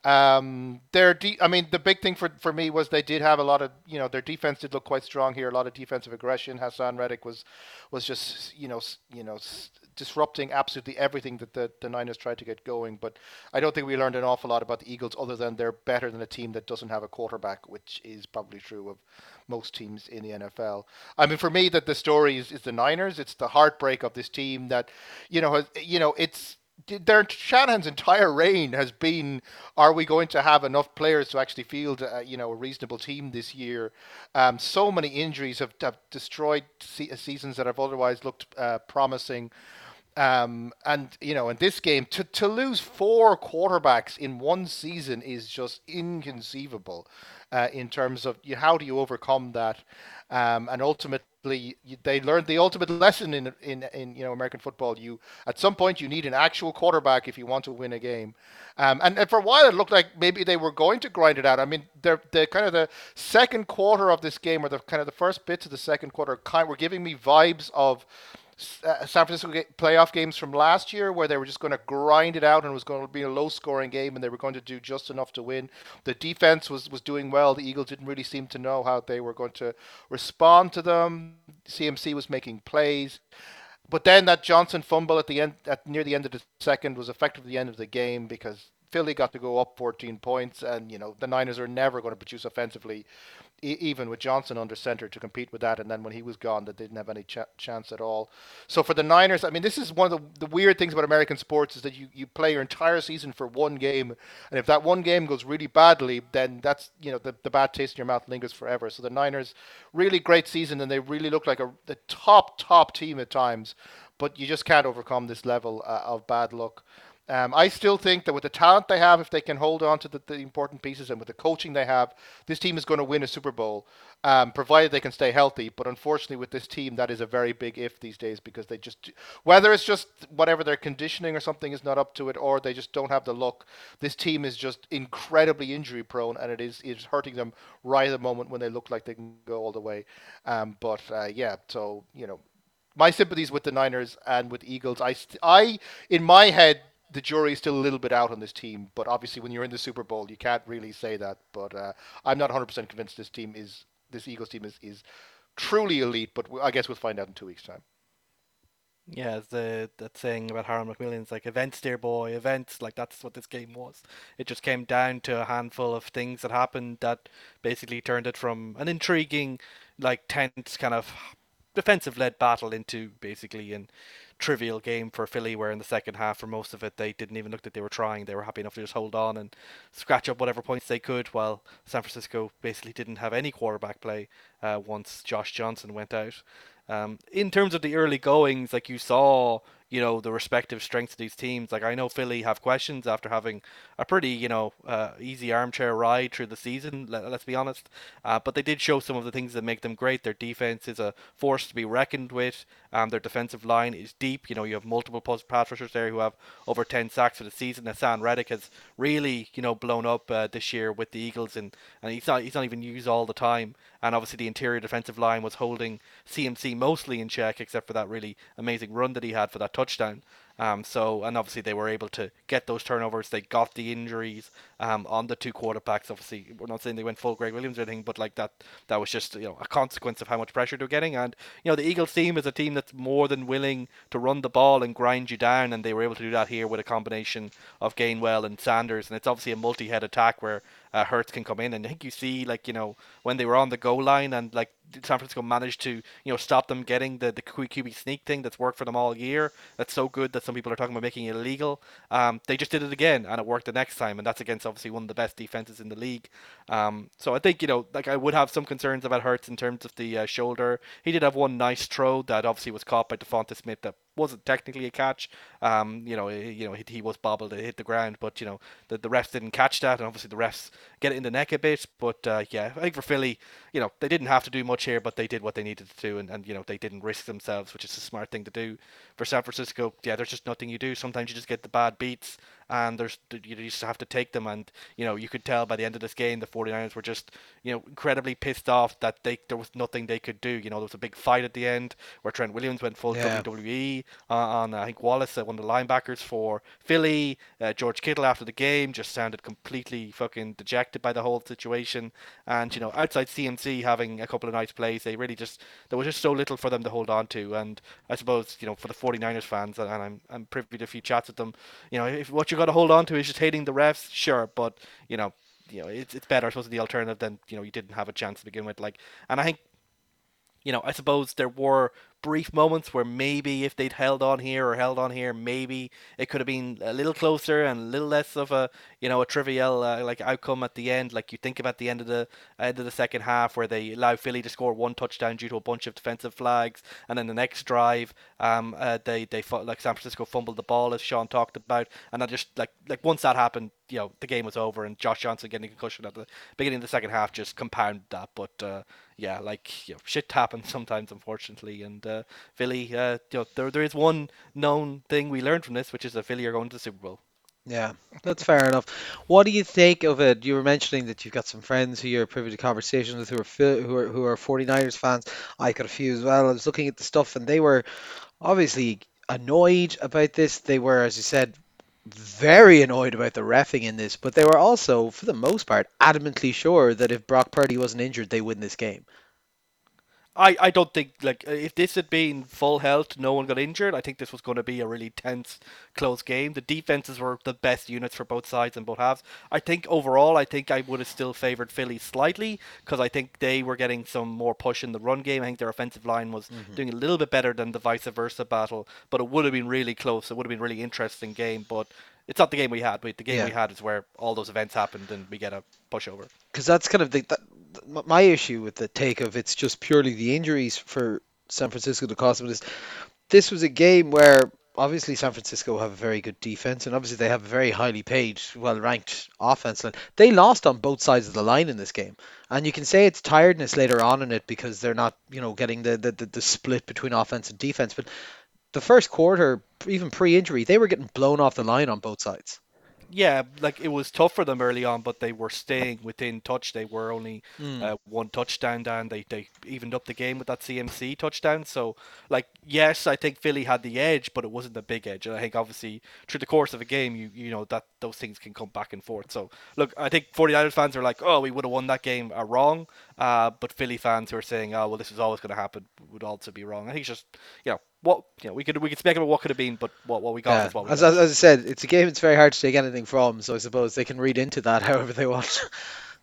Um, their de- I mean, the big thing for, for me was they did have a lot of, you know, their defense did look quite strong here. A lot of defensive aggression. Haason Reddick was, was just, you know, you know, disrupting absolutely everything that the, the Niners tried to get going. But I don't think we learned an awful lot about the Eagles other than they're better than a team that doesn't have a quarterback, which is probably true of most teams in the NFL. I mean, for me, that the story is, is the Niners. It's the heartbreak of this team that, you know, has, you know, it's their Shanahan's entire reign has been: Are we going to have enough players to actually field, uh, you know, a reasonable team this year? Um, so many injuries have, have destroyed se- seasons that have otherwise looked uh, promising. Um, and you know, in this game, to to lose four quarterbacks in one season is just inconceivable. Uh, in terms of you, how do you overcome that? Um, and ultimately, you, they learned the ultimate lesson in, in in you know American football. You at some point you need an actual quarterback if you want to win a game. Um, and, and for a while it looked like maybe they were going to grind it out. I mean, the the kind of the second quarter of this game, or the kind of the first bits of the second quarter, kind were giving me vibes of uh, San Francisco playoff games from last year where they were just going to grind it out and it was going to be a low scoring game and they were going to do just enough to win. The defense was, was doing well. The Eagles didn't really seem to know how they were going to respond to them. CMC was making plays. But then that Johnson fumble at the end, at near the end of the second, was effectively the end of the game because Philly got to go up 14 points, and you know the Niners are never going to produce offensively, even with Johnson under center to compete with that. And then when he was gone, they didn't have any ch- chance at all. So for the Niners, I mean, this is one of the, the weird things about American sports is that you, you play your entire season for one game, and if that one game goes really badly, then that's you know the, the bad taste in your mouth lingers forever. So the Niners, really great season, and they really look like a the top top team at times, but you just can't overcome this level uh, of bad luck. Um, I still think that with the talent they have, if they can hold on to the, the important pieces and with the coaching they have, this team is going to win a Super Bowl, um, provided they can stay healthy. But unfortunately, with this team, that is a very big if these days because they just, whether it's just whatever their conditioning or something is not up to it, or they just don't have the luck. This team is just incredibly injury prone, and it is is hurting them right at the moment when they look like they can go all the way. Um, but uh, yeah, so you know, my sympathies with the Niners and with Eagles. I, I in my head the jury is still a little bit out on this team, but obviously when you're in the Super Bowl, you can't really say that. But uh, I'm not 100% convinced this team is this Eagles team is, is truly elite. But I guess we'll find out in two weeks' time. Yeah, the that saying about Harold Macmillan's like events, dear boy, events. Like that's what this game was. It just came down to a handful of things that happened that basically turned it from an intriguing, like tense kind of defensive led battle into basically an trivial game for Philly, where in the second half, for most of it, they didn't even look like they were trying. They were happy enough to just hold on and scratch up whatever points they could, while San Francisco basically didn't have any quarterback play uh, once Josh Johnson went out. Um, in terms of the early goings, like you saw, you know, the respective strengths of these teams. Like I know Philly have questions after having a pretty, you know, uh, easy armchair ride through the season. Let, us be honest, uh, but they did show some of the things that make them great. Their defense is a force to be reckoned with. Um, their defensive line is deep. You know, you have multiple pass rushers there who have over 10 sacks for the season. Haason Reddick has really, you know, blown up uh, this year with the Eagles, and, and he's not he's not even used all the time. And obviously, the interior defensive line was holding CMC mostly in check, except for that really amazing run that he had for that touchdown. Um, so and obviously they were able to get those turnovers. They got the injuries, um, on the two quarterbacks. Obviously, we're not saying they went full Gregg Williams or anything, but like that, that was just you know a consequence of how much pressure they're getting. And you know the Eagles team is a team that's more than willing to run the ball and grind you down, and they were able to do that here with a combination of Gainwell and Sanders. And it's obviously a multi-head attack where uh, Hurts can come in. And I think you see like you know when they were on the goal line and like San Francisco managed to you know stop them getting the the QB sneak thing that's worked for them all year. That's so good that some people are talking about making it illegal. Um, they just did it again and it worked the next time, and that's against obviously one of the best defenses in the league. Um, so I think you know like I would have some concerns about Hurts in terms of the uh, shoulder. He did have one nice throw that obviously was caught by DeVonta Smith that wasn't technically a catch. Um, you know, he, you know, he, he was bobbled, it hit the ground, but you know, the, the refs didn't catch that, and obviously the refs get it in the neck a bit. But uh, yeah, I think for Philly, you know, they didn't have to do much here, but they did what they needed to do, and, and you know, they didn't risk themselves, which is a smart thing to do. For San Francisco, yeah, there's just nothing you do. Sometimes you just get the bad beats, and there's you just have to take them. And you know, you could tell by the end of this game, the 49ers were just you know incredibly pissed off that they there was nothing they could do. You know, there was a big fight at the end where Trent Williams went full Yeah. WWE uh, on I think Wallace, uh, one of the linebackers for Philly. Uh, George Kittle after the game just sounded completely fucking dejected by the whole situation. And you know, outside CMC having a couple of nice plays, they really just there was just so little for them to hold on to. And I suppose you know for the 49ers fans, and I'm I'm privy to a few chats with them. You know, if what you got to hold on to is just hating the refs, sure, but you know. You know, it's it's better. I suppose the alternative than you know you didn't have a chance to begin with. Like, and I think you know, I suppose there were brief moments where maybe if they'd held on here or held on here, maybe it could have been a little closer and a little less of a, you know, a trivial uh, like outcome at the end. Like you think about the end of the end of the second half where they allow Philly to score one touchdown due to a bunch of defensive flags, and then the next drive, um, uh, they they like San Francisco fumbled the ball as Sean talked about, and I just like like once that happened, you know, the game was over, and Josh Johnson getting a concussion at the beginning of the second half just compounded that. But uh, yeah, like you know, shit happens sometimes, unfortunately. And uh, Philly, uh, you know, there there is one known thing we learned from this, which is that Philly are going to the Super Bowl. Yeah, that's fair enough. What do you think of it? You were mentioning that you've got some friends who you're privy to conversations with who are who are who are 49ers fans. I got a few as well. I was looking at the stuff and they were obviously annoyed about this. They were, as you said, very annoyed about the refing in this, but they were also, for the most part, adamantly sure that if Brock Purdy wasn't injured, they win this game. I, I don't think like uh, if this had been full health, no one got injured. I think this was going to be a really tense, close game. The defenses were the best units for both sides and both halves. I think overall, I think I would have still favored Philly slightly because I think they were getting some more push in the run game. I think their offensive line was doing a little bit better than the vice versa battle, but it would have been really close. It would have been a really interesting game, but it's not the game we had. But the game Yeah. we had is where all those events happened and we get a pushover. because that's kind of the that, my issue with the take of it's just purely the injuries for San Francisco to cost them is this was a game where obviously San Francisco have a very good defense and obviously they have a very highly paid, well ranked offense line. They lost on both sides of the line in this game. And you can say it's tiredness later on in it because they're not, you know, getting the, the, the, the split between offense and defense. But the first quarter, even pre injury, they were getting blown off the line on both sides. Yeah, like it was tough for them early on, but they were staying within touch. They were only Hmm. uh, one touchdown down. They they evened up the game with that CMC touchdown. So, like, yes, I think Philly had the edge, but it wasn't the big edge. And I think obviously through the course of a game, you you know that those things can come back and forth. So, look, I think 49ers fans are like, oh, we would have won that game, are wrong. Uh, but Philly fans who are saying, oh, well, this is always going to happen, would also be wrong. I think it's just you know what you know we could we could speculate about what could have been, but what what we got Yeah, is what we as, got. as, as I said, it's a game it's very hard to take anything from, so I suppose they can read into that however they want.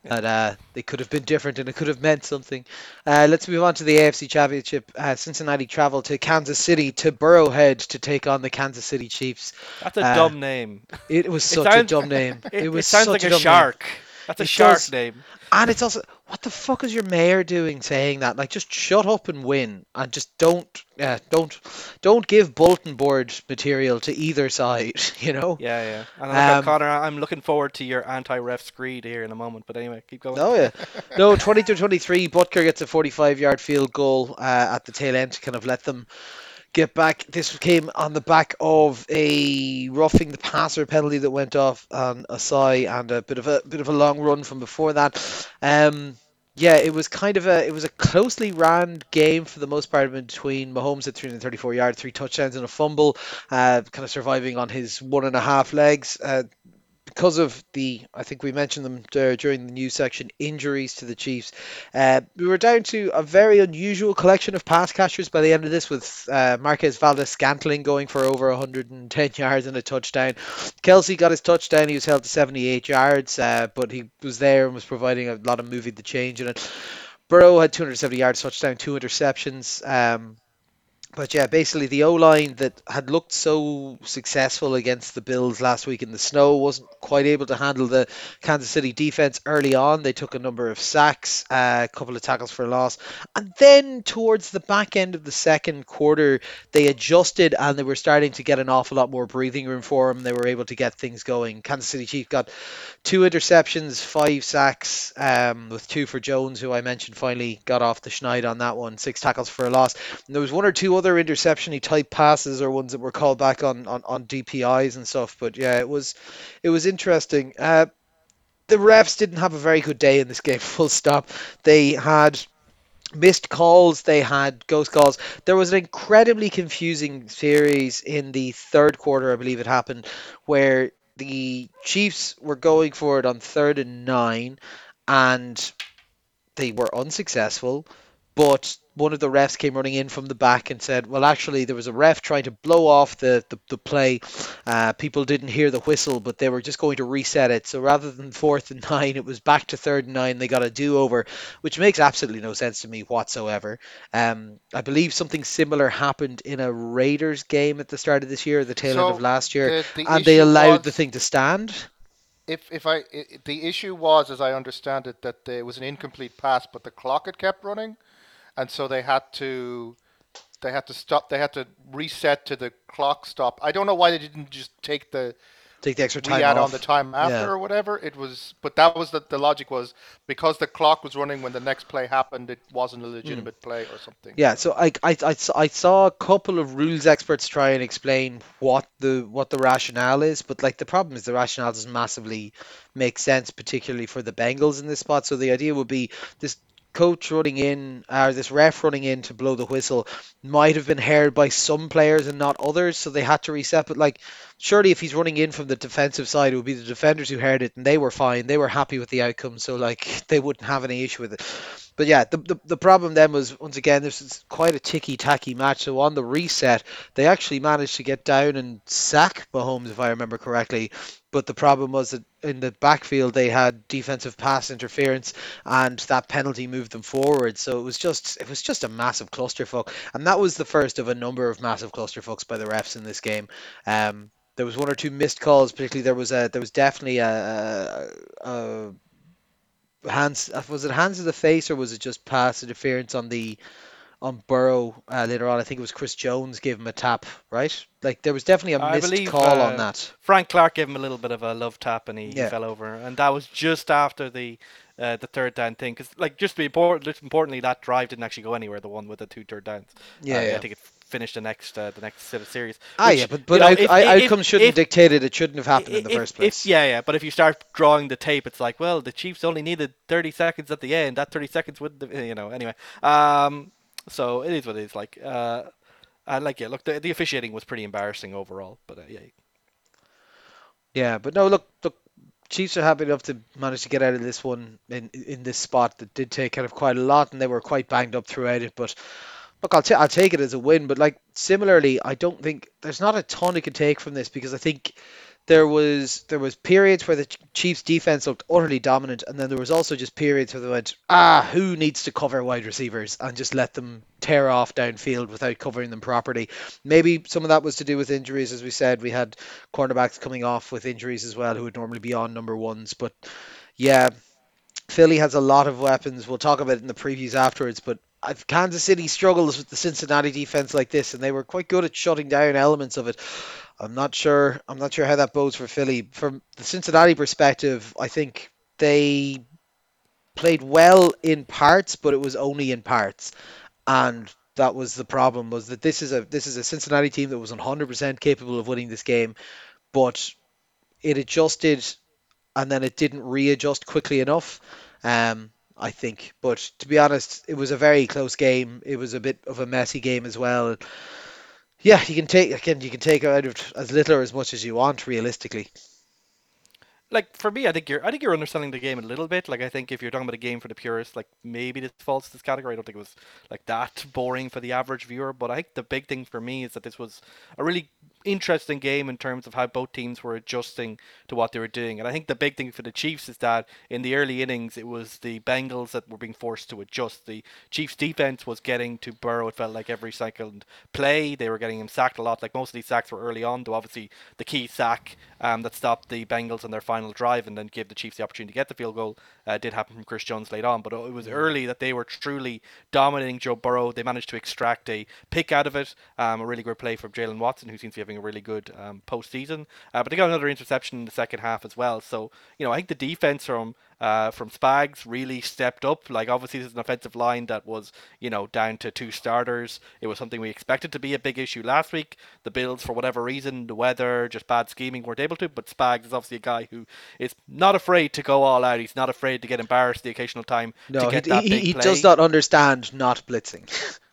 That uh, they could have been different and it could have meant something. Uh, let's move on to the AFC Championship. Uh, Cincinnati travel to Kansas City to Burrowhead to take on the Kansas City Chiefs. That's a uh, dumb name. It was It such a dumb name. It, It, was it sounds such like a, a dumb name. shark. That's a It shark does. name. And it's also, what the fuck is your mayor doing saying that? Like, just shut up and win, and just don't, uh, don't, don't give bulletin board material to either side. You know? Yeah, yeah. And Um, Connor, I'm looking forward to your anti-ref screed here in a moment. But anyway, keep going. Oh yeah, no, 22-23. Butker gets a 45-yard field goal uh, at the tail end to kind of let them get back. This came on the back of a roughing the passer penalty that went off on Ossai and a bit of a bit of a long run from before that. Um, yeah, it was kind of a it was a closely ran game for the most part between Mahomes at 334 yards, three touchdowns and a fumble, uh, kind of surviving on his one and a half legs. Uh, because of the, I think we mentioned them there during the news section, injuries to the Chiefs. Uh, we were down to a very unusual collection of pass catchers by the end of this, with uh, Marquez Valdes Scantling going for over 110 yards and a touchdown. Kelce got his touchdown. He was held to 78 yards, uh, but he was there and was providing a lot of moving the change in it. Burrow had 270 yards, touchdown, two interceptions. Um, but yeah, basically the O line that had looked so successful against the Bills last week in the snow wasn't quite able to handle the Kansas City defense early on. They took a number of sacks, uh, a couple of tackles for a loss, and then towards the back end of the second quarter, they adjusted and they were starting to get an awful lot more breathing room for them. They were able to get things going. Kansas City Chiefs got two interceptions, five sacks, um, with two for Jones, who I mentioned finally got off the schneid on that one, six tackles for a loss. And there was one or two other interception he type passes or ones that were called back on, on, on DPIs and stuff. But yeah, it was it was interesting. Uh, the refs didn't have a very good day in this game. Full stop. They had missed calls, they had ghost calls. There was an incredibly confusing series in the third quarter, I believe it happened, where the Chiefs were going for it on third and nine, and they were unsuccessful. But one of the refs came running in from the back and said, "Well, actually, there was a ref trying to blow off the the, the play. Uh, people didn't hear the whistle, but they were just going to reset it. So rather than fourth and nine, it was back to third and nine. They got a do-over, which makes absolutely no sense to me whatsoever. Um, I believe something similar happened in a Raiders game at the start of this year, the tail end of last year, the the and they allowed the thing to stand. if if I i the issue was, as I understand it, that there was an incomplete pass, but the clock had kept running, and so they had to they had to stop. They had to reset to the clock stop. I don't know why they didn't just take the Take the extra time add on the time after Yeah. or whatever. It was, but that was the the logic was because the clock was running when the next play happened. It wasn't a hmm. legitimate play or something. Yeah, so i i i saw a couple of rules experts try and explain what the what the rationale is, but like the problem is the rationale doesn't massively make sense, particularly for the Bengals in this spot. So the idea would be this coach running in, or this ref running in to blow the whistle, might have been heard by some players and not others, so they had to reset. But like, surely if he's running in from the defensive side, it would be the defenders who heard it and they were fine, they were happy with the outcome, so like they wouldn't have any issue with it. But yeah, the, the, the problem then was once again this is quite a ticky tacky match. So on the reset, they actually managed to get down and sack Mahomes, if I remember correctly. But the problem was that in the backfield they had defensive pass interference, and that penalty moved them forward. So it was just it was just a massive clusterfuck, and that was the first of a number of massive clusterfucks by the refs in this game. Um, there was one or two missed calls, particularly there was a there was definitely a, a, a hands was it hands to the face or was it just pass interference on the on Burrow uh, later on? I think it was Chris Jones gave him a tap, right? Like there was definitely a I missed believe call on uh, that. Frank Clark gave him a little bit of a love tap and he, he fell over, and that was just after the uh, the third down thing. Because like just to be important, importantly, that drive didn't actually go anywhere. The one with the two third downs. Yeah, Uh, yeah. I think it finished the next uh, the next set of series. Ah, yeah, but you but know, out, if- I- if- outcomes shouldn't if- dictate it. It shouldn't have happened in the if- first if- place. yeah, yeah, but if you start drawing the tape, it's like, well, the Chiefs only needed 30 seconds at the end. That 30 seconds wouldn't, have, you know, anyway. Um, so it is what it is. Like, uh, and like, yeah, look, the, the officiating was pretty embarrassing overall, but uh, yeah, Yeah, but no, look, look, Chiefs are happy enough to manage to get out of this one in in this spot that did take kind of quite a lot, and they were quite banged up throughout it. But look, I'll ta- I'll take it as a win. But like similarly, I don't think there's not a ton you can take from this because I think there was there was periods where the Chiefs defense looked utterly dominant, and then there was also just periods where they went, ah, who needs to cover wide receivers and just let them tear off downfield without covering them properly. Maybe some of that was to do with injuries, as we said. We had cornerbacks coming off with injuries as well, who would normally be on number ones. But yeah, Philly has a lot of weapons. We'll talk about it in the previews afterwards. But Kansas City struggles with the Cincinnati defense like this, and they were quite good at shutting down elements of it. I'm not sure. I'm not sure how that bodes for Philly. From the Cincinnati perspective, I think they played well in parts, but it was only in parts, and that was the problem. Was that this is a this is a Cincinnati team that was 100% capable of winning this game, but it adjusted and then it didn't readjust quickly enough. Um, I think, but to be honest, it was a very close game. It was a bit of a messy game as well. Yeah, you can take again. You can take out of as little or as much as you want, realistically. like for me, I think you're I think you're underselling the game a little bit. Like I think if you're talking about a game for the purists, like maybe this falls to this category. I don't think it was like that boring for the average viewer. But I think the big thing for me is that this was a really interesting game in terms of how both teams were adjusting to what they were doing. And I think the big thing for the Chiefs is that in the early innings, it was the Bengals that were being forced to adjust. The Chiefs defense was getting to Burrow, it felt like every second play. They were getting him sacked a lot. Like most of these sacks were early on, though obviously the key sack um, that stopped the Bengals on their final drive and then gave the Chiefs the opportunity to get the field goal uh, did happen from Chris Jones late on. But it was early that they were truly dominating Joe Burrow. They managed to extract a pick out of it. Um, a really great play from Jaylen Watson, who seems to be having a really good um, postseason. Uh, but they got another interception in the second half as well. So, you know, I think the defense from uh, from Spags really stepped up. Like obviously, there's an offensive line that was you know down to two starters. It was something we expected to be a big issue last week. The Bills, for whatever reason, the weather, just bad scheming, weren't able to. But Spags is obviously a guy who is not afraid to go all out. He's not afraid to get embarrassed the occasional time No, to get he, that he, he does not understand not blitzing.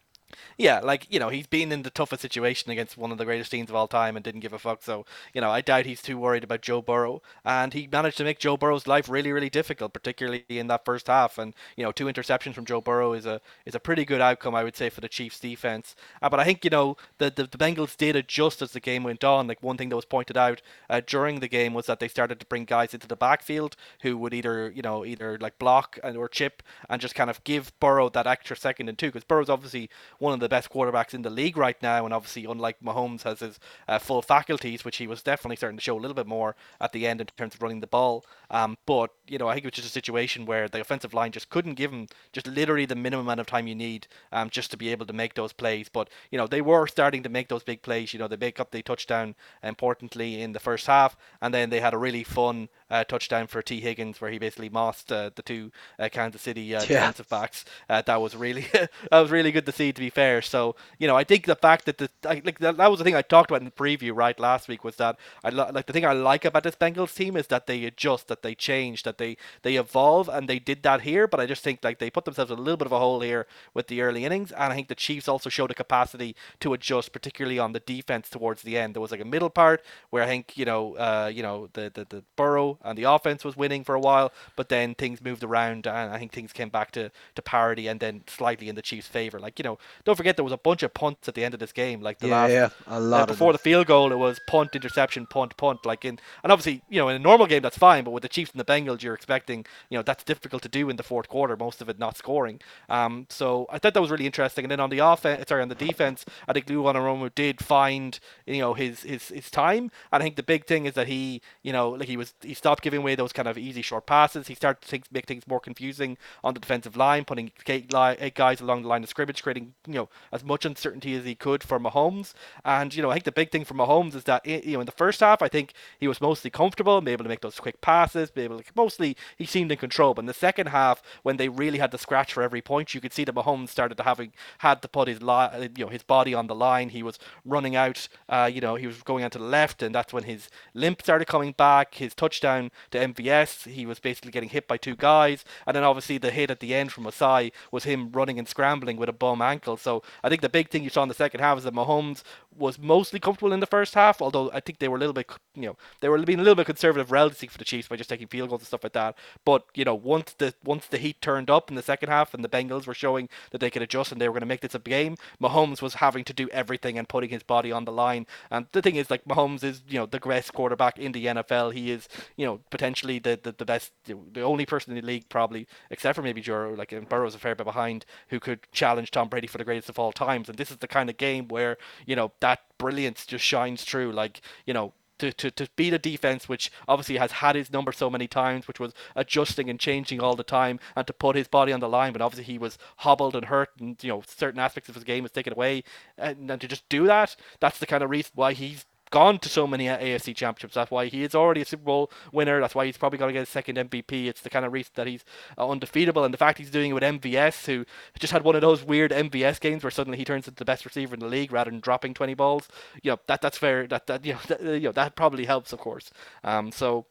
Yeah, like you know, he's been in the toughest situation against one of the greatest teams of all time and didn't give a fuck. So you know, I doubt he's too worried about Joe Burrow, and he managed to make Joe Burrow's life really, really difficult, particularly in that first half. And you know, two interceptions from Joe Burrow is a is a pretty good outcome, I would say, for the Chiefs' defense. Uh, but I think you know the, the the Bengals did adjust as the game went on. Like one thing that was pointed out uh, during the game was that they started to bring guys into the backfield who would either you know either like block and or chip and just kind of give Burrow that extra second and two because Burrow's obviously one of the best quarterbacks in the league right now, and obviously, unlike Mahomes, has his uh, full faculties, which he was definitely starting to show a little bit more at the end in terms of running the ball. Um, but you know, I think it was just a situation where the offensive line just couldn't give him just literally the minimum amount of time you need um, just to be able to make those plays. But you know, they were starting to make those big plays. You know, they make up the touchdown importantly in the first half, and then they had a really fun uh, touchdown for Tee Higgins where he basically mossed uh, the two uh, Kansas City uh, Yeah. defensive backs. Uh, that was really that was really good to see. To be fair, so you know, I think the fact that the I, like that, that was the thing I talked about in the preview right last week was that I lo- like the thing I like about this Bengals team is that they adjust, that they change, that they they evolve, and they did that here. But I just think like they put themselves a little bit of a hole here with the early innings, and I think the Chiefs also showed a capacity to adjust, particularly on the defense towards the end. There was like a middle part where I think you know uh, you know the, the the Burrow and the offense was winning for a while, but then things moved around, and I think things came back to to parity, and then slightly in the Chiefs' favor. Like you know, don't forget there was a bunch of punts at the end of this game. Like the yeah, last yeah, a uh, lot of before the field goal, it was punt, interception, punt, punt. Like in, and obviously, you know, in a normal game that's fine, but with the Chiefs and the Bengals, you're expecting, you know, that's difficult to do in the fourth quarter. Most of it not scoring. Um, so I thought that was really interesting. And then on the offense, sorry, on the defense, I think Lou Anarumo did find, you know, his his his time. And I think the big thing is that he, you know, like he was he stopped giving away those kind of easy short passes. He started to make things more confusing on the defensive line, putting eight, li- eight guys along the line of scrimmage, creating, you know, as much uncertainty as he could for Mahomes. And you know, I think the big thing for Mahomes is that eh, you know in the first half, I think he was mostly comfortable, able to make those quick passes, able to mostly he seemed in control. But in the second half, when they really had to scratch for every point, you could see that Mahomes started to having had to put his li- eh, you know his body on the line. He was running out, uh, you know, he was going out to the left, and that's when his limp started coming back. His touchdown to MVS, he was basically getting hit by two guys, and then obviously the hit at the end from Ossai was him running and scrambling with a bum ankle. So I think the big thing you saw in the second half is that Mahomes was mostly comfortable in the first half, although I think they were a little bit, you know, they were being a little bit conservative relatively for the Chiefs by just taking field goals and stuff like that. But you know, once the once the heat turned up in the second half and the Bengals were showing that they could adjust and they were going to make this a game, Mahomes was having to do everything and putting his body on the line. And the thing is, like Mahomes is, you know, the best quarterback in the NFL. He is, you know, potentially the the, the best, the only person in the league probably, except for maybe Joe, like and Burrow's a fair bit behind, who could challenge Tom Brady for the greatest of all times. And this is the kind of game where you know that brilliance just shines through. Like you know, to, to, to beat a defense which obviously has had his number so many times, which was adjusting and changing all the time, and to put his body on the line, but obviously he was hobbled and hurt, and you know certain aspects of his game was taken away, and, and to just do that, that's the kind of reason why he's gone to so many uh, AFC championships. That's why he is already a Super Bowl winner. That's why he's probably going to get a second MVP. It's the kind of reason that he's uh, undefeatable, and the fact he's doing it with MVS, who just had one of those weird MVS games where suddenly he turns into the best receiver in the league rather than dropping 20 balls. You know that that's fair. That that you know that, you know that probably helps, of course. Um, so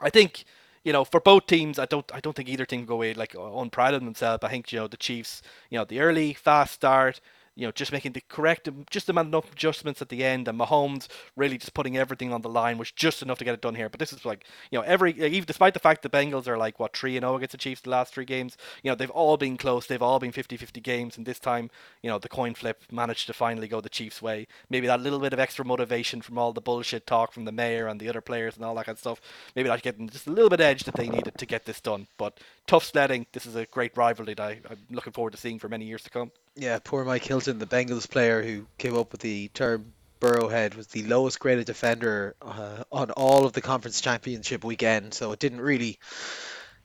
I think you know for both teams, I don't I don't think either team go away like unproud of themselves. I think you know the Chiefs, you know the early fast start. You know, just making the correct, just enough adjustments at the end, and Mahomes really just putting everything on the line was just enough to get it done here. But this is like, you know, every even despite the fact the Bengals are like what three and zero against the Chiefs the last three games, you know, they've all been close, they've all been 50-50 games, and this time, you know, the coin flip managed to finally go the Chiefs' way. Maybe that little bit of extra motivation from all the bullshit talk from the mayor and the other players and all that kind of stuff. Maybe that getting just a little bit edge that they needed to get this done. But tough sledding. This is a great rivalry that I, I'm looking forward to seeing for many years to come. Yeah, poor Mike Hilton, the Bengals player who came up with the term Burrowhead, was the lowest graded defender uh, on all of the conference championship weekend. So it didn't really.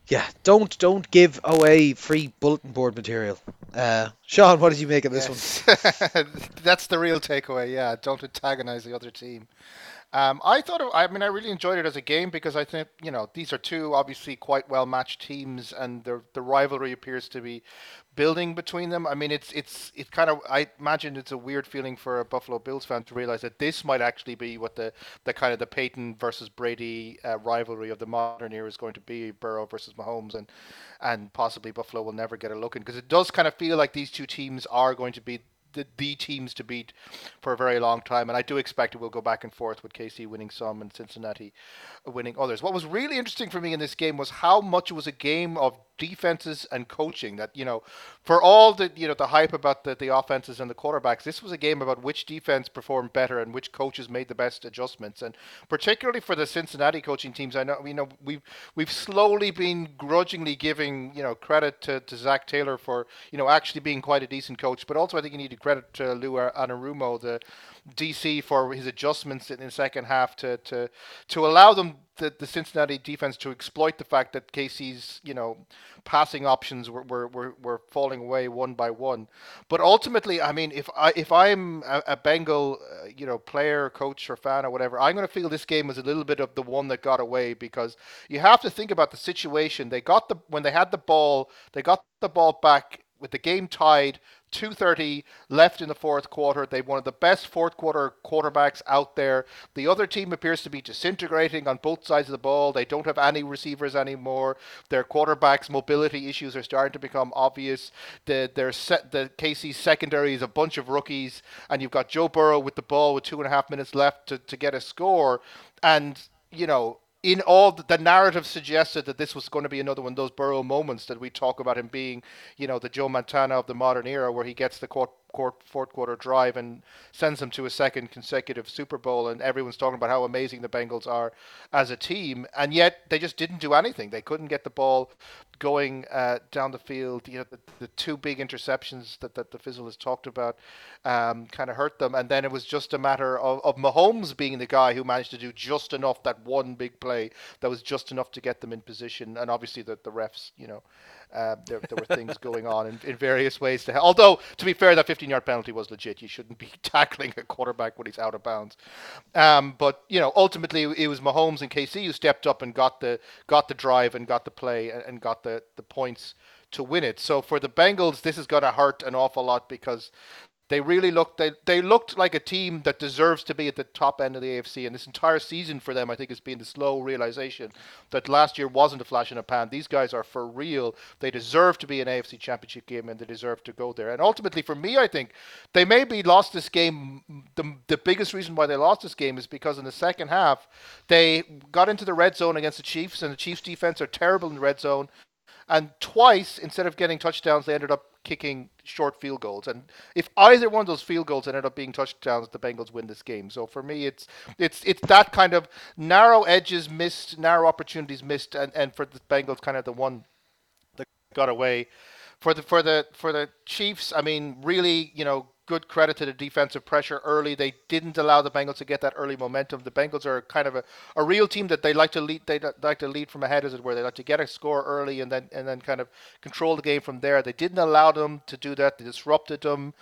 Yeah, don't don't give away free bulletin board material. Uh, Sean, what did you make of this one? That's the real takeaway. Yeah, don't antagonize the other team. Um, I thought, I mean, I really enjoyed it as a game because I think, you know, these are two obviously quite well matched teams, and the the rivalry appears to be building between them. I mean, it's it's it kind of I imagine it's a weird feeling for a Buffalo Bills fan to realize that this might actually be what the the kind of the Peyton versus Brady uh, rivalry of the modern era is going to be, Burrow versus Mahomes, and and possibly Buffalo will never get a look in because it does kind of feel like these two teams are going to be the, the teams to beat for a very long time, and I do expect it will go back and forth with KC winning some and Cincinnati winning others. What was really interesting for me in this game was how much it was a game of defenses and coaching. That you know, for all the you know the hype about the, the offenses and the quarterbacks, this was a game about which defense performed better and which coaches made the best adjustments. And particularly for the Cincinnati coaching teams, I know you know we've we've slowly been grudgingly giving you know credit to, to Zac Taylor for you know actually being quite a decent coach, but also I think you need to credit to Lou Anarumo, the DC for his adjustments in the second half to to to allow them the, the Cincinnati defense to exploit the fact that KC's you know passing options were, were, were, were falling away one by one. But ultimately, I mean, if I if I'm a, a Bengal uh, you know player, coach, or fan or whatever, I'm going to feel this game was a little bit of the one that got away because you have to think about the situation. They got the when they had the ball, they got the ball back with the game tied 2.30 left in the fourth quarter. They've one of the best fourth quarter quarterbacks out there. The other team appears to be disintegrating on both sides of the ball. They don't have any receivers anymore. Their quarterbacks' mobility issues are starting to become obvious. The, their set, the KC secondary is a bunch of rookies, and you've got Joe Burrow with the ball with two and a half minutes left to, to get a score. And, you know, in all the, narrative suggested that this was going to be another one of those Burrow moments that we talk about him being, you know, the Joe Montana of the modern era, where he gets the court, fourth quarter drive and sends them to a second consecutive Super Bowl, and everyone's talking about how amazing the Bengals are as a team, and yet they just didn't do anything. They couldn't get the ball going uh, down the field. You know, the, the, two big interceptions that, that the Fizzle has talked about um, kind of hurt them. And then it was just a matter of, of Mahomes being the guy who managed to do just enough, that one big play that was just enough to get them in position. And obviously the, the refs, you know, uh, there, there were things going on in, in various ways. To Although, to be fair, that 15 yard penalty was legit. You shouldn't be tackling a quarterback when he's out of bounds. Um, but, you know, ultimately it was Mahomes and KC who stepped up and got the got the drive and got the play and, and got the, the points to win it. So for the Bengals, this is going to hurt an awful lot because they really looked they, they looked like a team that deserves to be at the top end of the AFC and this entire season for them I think has been the slow realization that last year wasn't a flash in a pan. These guys are for real. They deserve to be an AFC championship game and they deserve to go there. And ultimately for me I think they maybe lost this game the, the biggest reason why they lost this game is because in the second half they got into the red zone against the Chiefs and the Chiefs defense are terrible in the red zone and twice instead of getting touchdowns they ended up kicking short field goals. And if either one of those field goals ended up being touchdowns, the Bengals win this game. So for me, it's it's it's that kind of narrow edges missed, narrow opportunities missed, and, and for the Bengals, kind of the one that got away. For the for the for the Chiefs, I mean, really, you know, good credit to the defensive pressure early. They didn't allow the Bengals to get that early momentum. The Bengals are kind of a, a real team that they like to lead. They like to lead from ahead, as it were. They like to get a score early and then and then kind of control the game from there. They didn't allow them to do that. They disrupted them.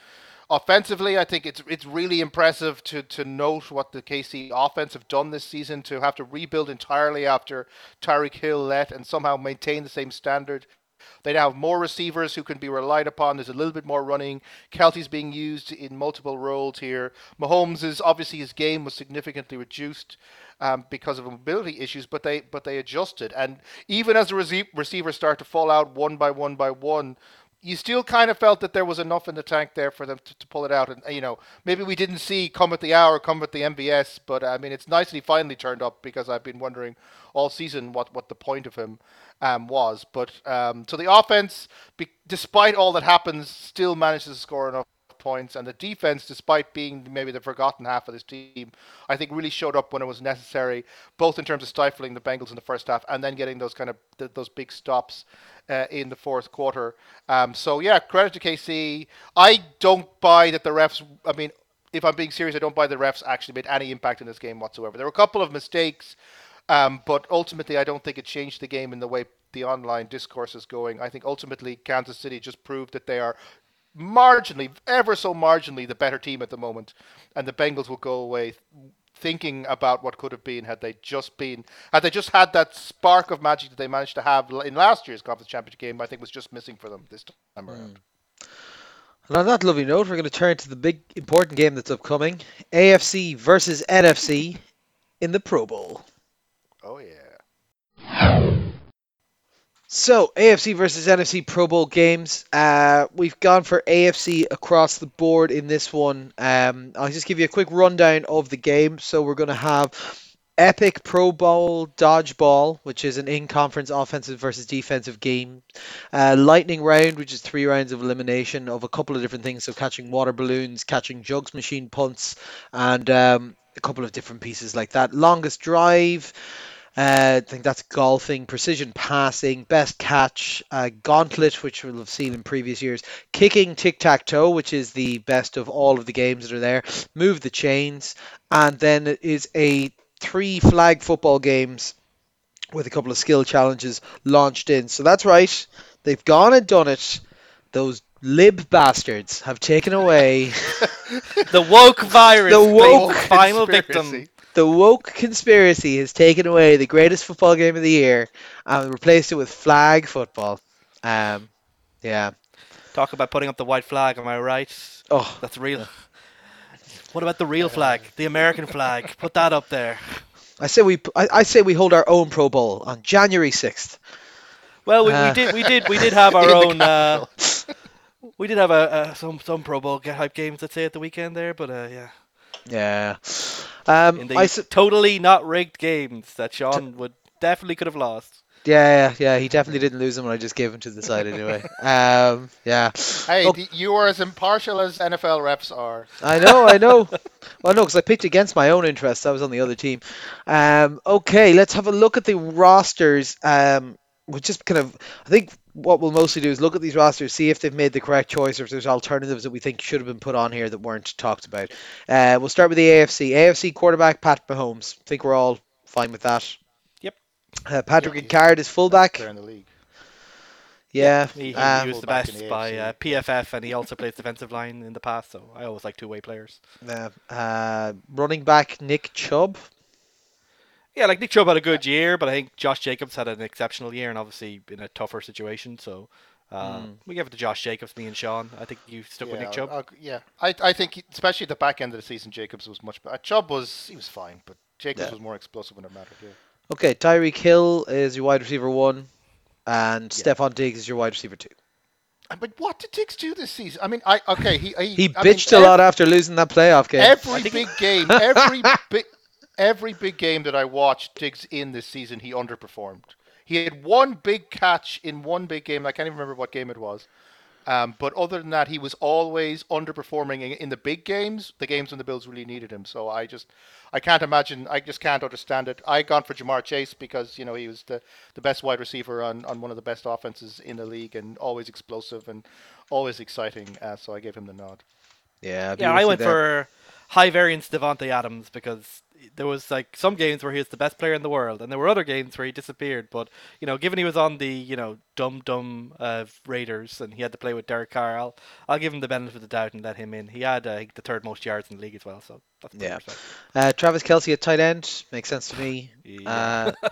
Offensively, I think it's it's really impressive to to note what the KC offense have done this season to have to rebuild entirely after Tyreek Hill left and somehow maintain the same standard they now have more receivers who can be relied upon. There's a little bit more running. Kelce's being used in multiple roles here. Mahomes is obviously his game was significantly reduced um, because of mobility issues, but they but they adjusted. And even as the rece- receivers start to fall out one by one by one, you still kind of felt that there was enough in the tank there for them to, to pull it out. And you know, maybe we didn't see come at the hour, come at the MVS, but I mean, it's nice that he finally turned up because I've been wondering all season what what the point of him um, was. But um, so the offense, be, despite all that happens, still manages to score enough points, and the defense, despite being maybe the forgotten half of this team, I think really showed up when it was necessary, both in terms of stifling the Bengals in the first half and then getting those kind of th- those big stops uh, in the fourth quarter. Um, so yeah, credit to KC. I don't buy that the refs. I mean, if I'm being serious, I don't buy the refs actually made any impact in this game whatsoever. There were a couple of mistakes. Um, but ultimately, I don't think it changed the game in the way the online discourse is going. I think ultimately Kansas City just proved that they are marginally, ever so marginally, the better team at the moment, and the Bengals will go away thinking about what could have been had they just been had they just had that spark of magic that they managed to have in last year's conference championship game. I think was just missing for them this time around. Hmm. And on that lovely note, we're going to turn to the big important game that's upcoming: AFC versus NFC in the Pro Bowl. Oh yeah. So AFC versus NFC Pro Bowl games. Uh, we've gone for AFC across the board in this one. Um, I'll just give you a quick rundown of the game. So we're going to have Epic Pro Bowl Dodgeball, which is an in-conference offensive versus defensive game. Uh, lightning round, which is three rounds of elimination of a couple of different things. So catching water balloons, catching jugs machine punts, and um, a couple of different pieces like that. Longest drive. Uh, I think that's golfing, precision passing, best catch, uh, gauntlet, which we'll have seen in previous years, kicking, tic tac toe, which is the best of all of the games that are there, move the chains, and then it is a three flag football games with a couple of skill challenges launched in. So that's right, they've gone and done it. Those lib bastards have taken away The woke virus. The woke final conspiracy. victim. The woke conspiracy has taken away the greatest football game of the year and replaced it with flag football. Um, yeah. Talk about putting up the white flag. Am I right? Oh, That's real. What about the real flag, the American flag? Put that up there. I say we I, I say we hold our own Pro Bowl on January sixth. Well, we, Uh. we did we did we did have our own. Uh, we did have a, a some some Pro Bowl get hype games, let's say, at the weekend there, but uh, yeah, Yeah. Um, in the I s- totally not rigged games that Sean would definitely could have lost. yeah, yeah, yeah. He definitely didn't lose them when I just gave him to the side anyway. Um, yeah. Hey, Oh. d- you are as impartial as NFL refs are. I know, I know. Well, no, because I picked against my own interests. I was on the other team. Um, okay, let's have a look at the rosters. Um, we'll just kind of, I think what we'll mostly do is look at these rosters, see if they've made the correct choice or if there's alternatives that we think should have been put on here that weren't talked about. Uh, we'll start with the AFC. AFC quarterback Pat Mahomes. I think we're all fine with that. Yep. Uh, Patrick Yeah, he's- Ricard is fullback. They're in the league. Yeah. He, he, he was the best the by uh, PFF, and he also plays defensive line in the past. So I always like two-way players. uh, uh, running back Nick Chubb. Yeah, like Nick Chubb had a good year, but I think Josh Jacobs had an exceptional year, and obviously in a tougher situation. So uh, Hmm. we give it to Josh Jacobs, me and Sean. I think you stuck with yeah, Nick Chubb. I'll- I'll- yeah, I, I think he- especially at the back end of the season, Jacobs was much better. Chubb was he was fine, but Jacobs Yeah. was more explosive when it mattered. Yeah. Okay, Tyreek Hill is your wide receiver one, and Yeah. Stefon Diggs is your wide receiver two. Uh, But what did Diggs do this season? I mean, I okay, he he, He I mean, bitched a ev- lot after losing that playoff game. Every think- big game, every big, every big game that I watched Diggs in this season, he underperformed. He had one big catch in one big game. I can't even remember what game it was. Um, but other than that, he was always underperforming in, in the big games, the games when the Bills really needed him. So I just, I can't imagine. I just can't understand it. I gone for Ja'Marr Chase because you know he was the, the best wide receiver on, on one of the best offenses in the league and always explosive and always exciting. Uh, so I gave him the nod. Yeah, I'd Yeah, I went there. for high variance Davante Adams because there was like some games where he was the best player in the world, and there were other games where he disappeared. But you know, given he was on the you know dumb dumb uh, Raiders and he had to play with Derek Carr, I'll, I'll give him the benefit of the doubt and let him in. He had uh, the third most yards in the league as well, so that's Yeah. Uh, Travis Kelce at tight end makes sense to me. Yeah. Uh,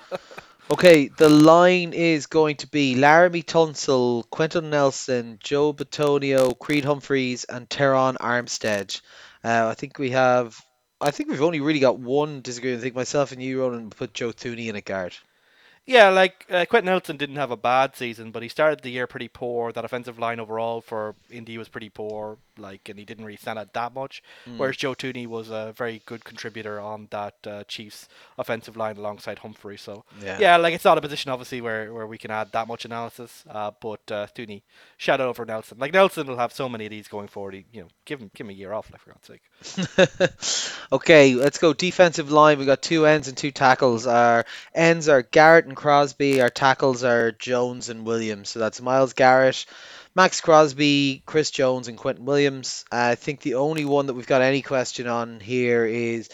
okay, the line is going to be Laremy Tunsil, Quenton Nelson, Joe Bitonio, Creed Humphreys, and Terron Armstead. Uh, I think we have. I think we've only really got one disagreement. I think myself and you, Ronan, put Joe Thuney in a guard. Yeah, like uh, Quenton Nelson didn't have a bad season, but he started the year pretty poor. That offensive line overall for Indy was pretty poor, like, and he didn't really stand out that much. Hmm. Whereas Joe Thuney was a very good contributor on that uh, Chiefs offensive line alongside Humphrey. So Yeah. yeah, like it's not a position obviously where, where we can add that much analysis. Uh, but uh, Thuney, shout out over Nelson. Like Nelson will have so many of these going forward. He, you know, give him give him a year off, like for God's sake. okay, let's go defensive line. We got two ends and two tackles. Our ends are Garrett and Crosby. Our tackles are Jones and Williams. So that's Myles Garrett, Maxx Crosby, Chris Jones, and Quinnen Williams. Uh, I think the only one that we've got any question on here is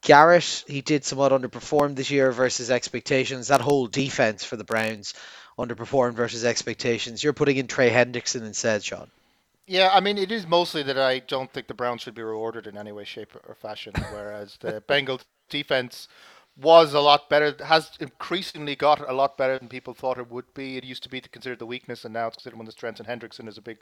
Garrett. He did somewhat underperform this year versus expectations. That whole defense for the Browns underperformed versus expectations. You're putting in Trey Hendrickson instead, Sean. Yeah, I mean, it is mostly that I don't think the Browns should be rewarded in any way, shape, or fashion. Whereas the Bengals defense was a lot better, has increasingly got a lot better than people thought it would be. It used to be considered the weakness, and now it's considered one of the strengths. And Hendrickson is a big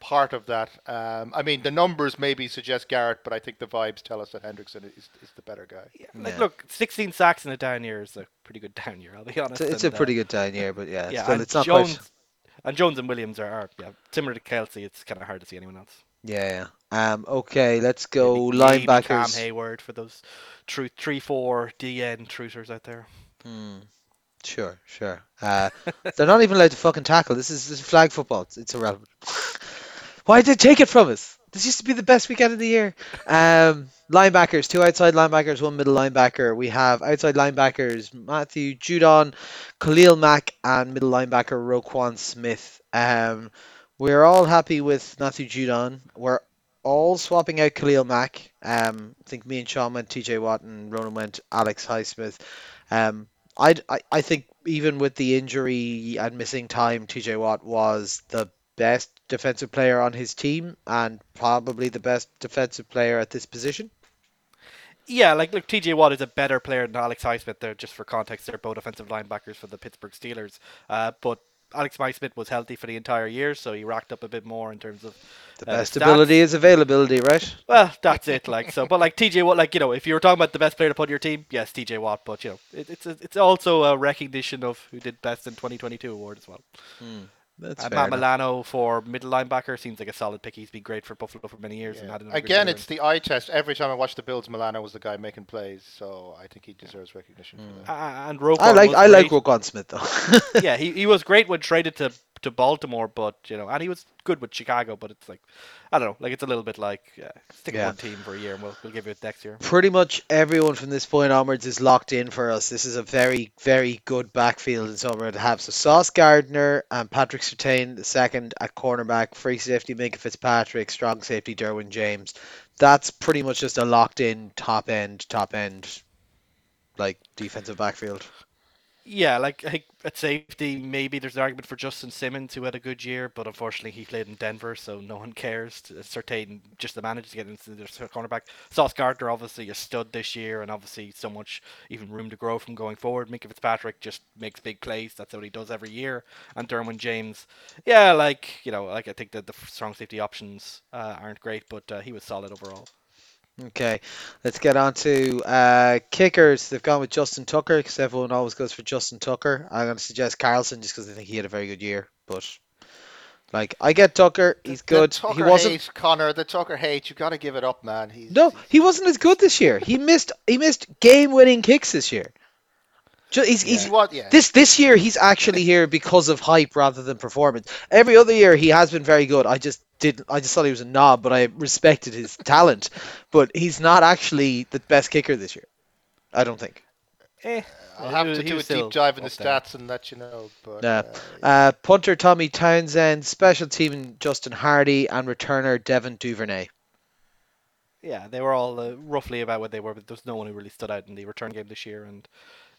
part of that. Um, I mean, the numbers maybe suggest Garrett, but I think the vibes tell us that Hendrickson is, is the better guy. Yeah, like Yeah. look, 16 sacks in a down year is a pretty good down year. I'll be honest. It's, a- it's a and, uh, pretty good down year, but yeah, yeah, still, and it's not Jones quite. and Jones and Williams are, are yeah similar to Kelce. It's kind of hard to see anyone else. Yeah, yeah. Um, okay, let's go Maybe- maybe Cam linebackers. Heyward for those true three four DN truthers out there. Hmm. Sure, sure. Uh, they're not even allowed to fucking tackle. This is, this is flag football. It's, it's irrelevant. Why did they take it from us? This used to be the best weekend of the year. Um, linebackers, two outside linebackers, one middle linebacker. We have outside linebackers Matthew Judon, Khalil Mack, and middle linebacker Roquan Smith. Um, we're all happy with Matthew Judon. We're all swapping out Khalil Mack. Um, I think me and Sean went TJ Watt and Ronan went Alex Highsmith. Um, I'd, I I think even with the injury and missing time, TJ Watt was the best defensive player on his team and probably the best defensive player at this position. Yeah, like look, TJ Watt is a better player than Alex Highsmith. There, just for context, they're both offensive linebackers for the Pittsburgh Steelers. Uh, but Alex Highsmith was healthy for the entire year, so he racked up a bit more in terms of The uh, best stats. ability is availability, right? Well, that's it. Like so, but like TJ Watt, like you know, if you were talking about the best player to put on your team, yes, TJ Watt. But you know, it, it's a, it's also a recognition of who did best in 2022 award as well. That's Uh, fair Matt enough. Milano for middle linebacker seems like a solid pick. He's been great for Buffalo for many years and had another Again, it's the eye test. Every time I watch the Bills, Milano was the guy making plays, so I think he deserves recognition for and- that. Uh, and Roquan I like was I like great. Roquan Smith though. yeah, he, he was great when traded to to Baltimore, but you know, and he was good with Chicago. But it's like, I don't know, like it's a little bit like uh, stick Yeah. one team for a year, and we'll we'll give you it next year. Pretty much everyone from this point onwards is locked in for us. This is a very, very good backfield in summer to have. So Sauce Gardner and Patrick Surtain the second at cornerback, free safety Minkah Fitzpatrick, strong safety Derwin James. That's pretty much just a locked in top end, top end like defensive backfield. Yeah, like I think at safety, maybe there's an argument for Justin Simmons, who had a good year, but unfortunately he played in Denver, so no one cares. Surtain just the manager to get into the cornerback. Sauce Gardner, obviously a stud this year, and obviously so much even room to grow from going forward. Minkah Fitzpatrick just makes big plays. That's what he does every year. And Derwin James, yeah, like you know, like I think that the strong safety options uh, aren't great, but uh, he was solid overall. Okay, let's get on to uh, kickers. They've gone with Justin Tucker because everyone always goes for Justin Tucker. I'm going to suggest Carlson just because I think he had a very good year. But like, I get Tucker. He's The good. Tucker He wasn't. hate, Connor. The Tucker hate. You got to give it up, man. He's No, he wasn't as good this year. He missed. He missed game-winning kicks this year. Ju- He's, he's He was, yeah. this this year he's actually here because of hype rather than performance. Every other year he has been very good. I just did I just thought he was a knob, but I respected his talent. But he's not actually the best kicker this year. I don't think. Eh, I'll have to was- he do a deep dive in the up there. stats and let you know. But Yeah. uh, Uh, punter Tommy Townsend, special team Justin Hardy, and returner Devin Duvernay. Yeah, they were all uh, roughly about what they were, but there's no one who really stood out in the return game this year. And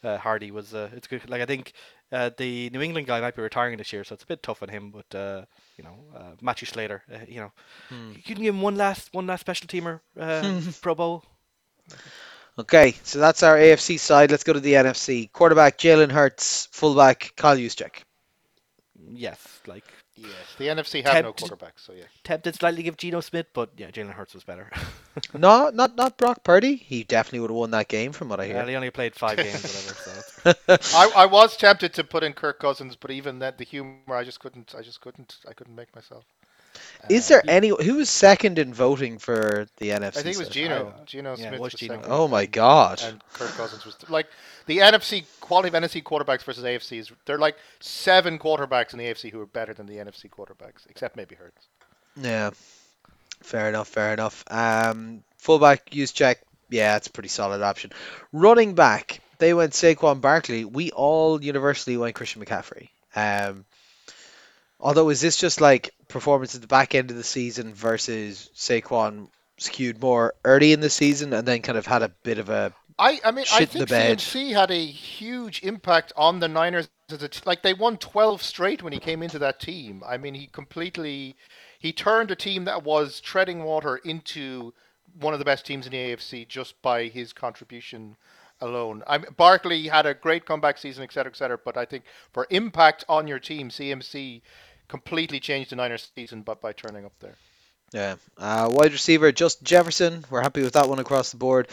uh, Hardy was, uh, it's good. Like I think uh, the New England guy might be retiring this year, so it's a bit tough on him. But uh, you know, uh, Matthew Slater, uh, you know, you can give him one last, one last special teamer uh, Pro Bowl. Okay, so that's our AFC side. Let's go to the NFC. Quarterback Jalen Hurts, fullback Kyle Juszczyk. Yes, like yes, the NFC have no quarterbacks, so yeah. tempted slightly give Geno Smith, but yeah, Jalen Hurts was better. No, not not Brock Purdy. He definitely would have won that game, from what I hear. Yeah, he only played five games, whatever. So I, I was tempted to put in Kirk Cousins, but even that the humor, I just couldn't. I just couldn't. I couldn't make myself. Is Uh, there any who was second in voting for the NFC? I think it was South? Geno. I- Geno yeah, it Smith was was Geno. second. Oh my and- God. And Kirk Cousins was like the NFC quality of NFC quarterbacks versus AFC is they're like seven quarterbacks in the AFC who are better than the NFC quarterbacks, except maybe Hurts. Yeah, fair enough, fair enough. Um, fullback Juszczyk. Yeah, it's a pretty solid option. Running back, they went Saquon Barkley. We all universally went Christian McCaffrey. Um, although is this just like performance at the back end of the season versus Saquon skewed more early in the season and then kind of had a bit of a I, I mean, I think. CMC had a huge impact on the Niners. As a t- like they won 12 straight when he came into that team. I mean, he completely he turned a team that was treading water into one of the best teams in the AFC just by his contribution alone. I mean, Barkley had a great comeback season, et cetera, et cetera. But I think for impact on your team, CMC completely changed the Niners season, but by turning up there. Yeah. Uh, wide receiver, Just Jefferson. We're happy with that one across the board.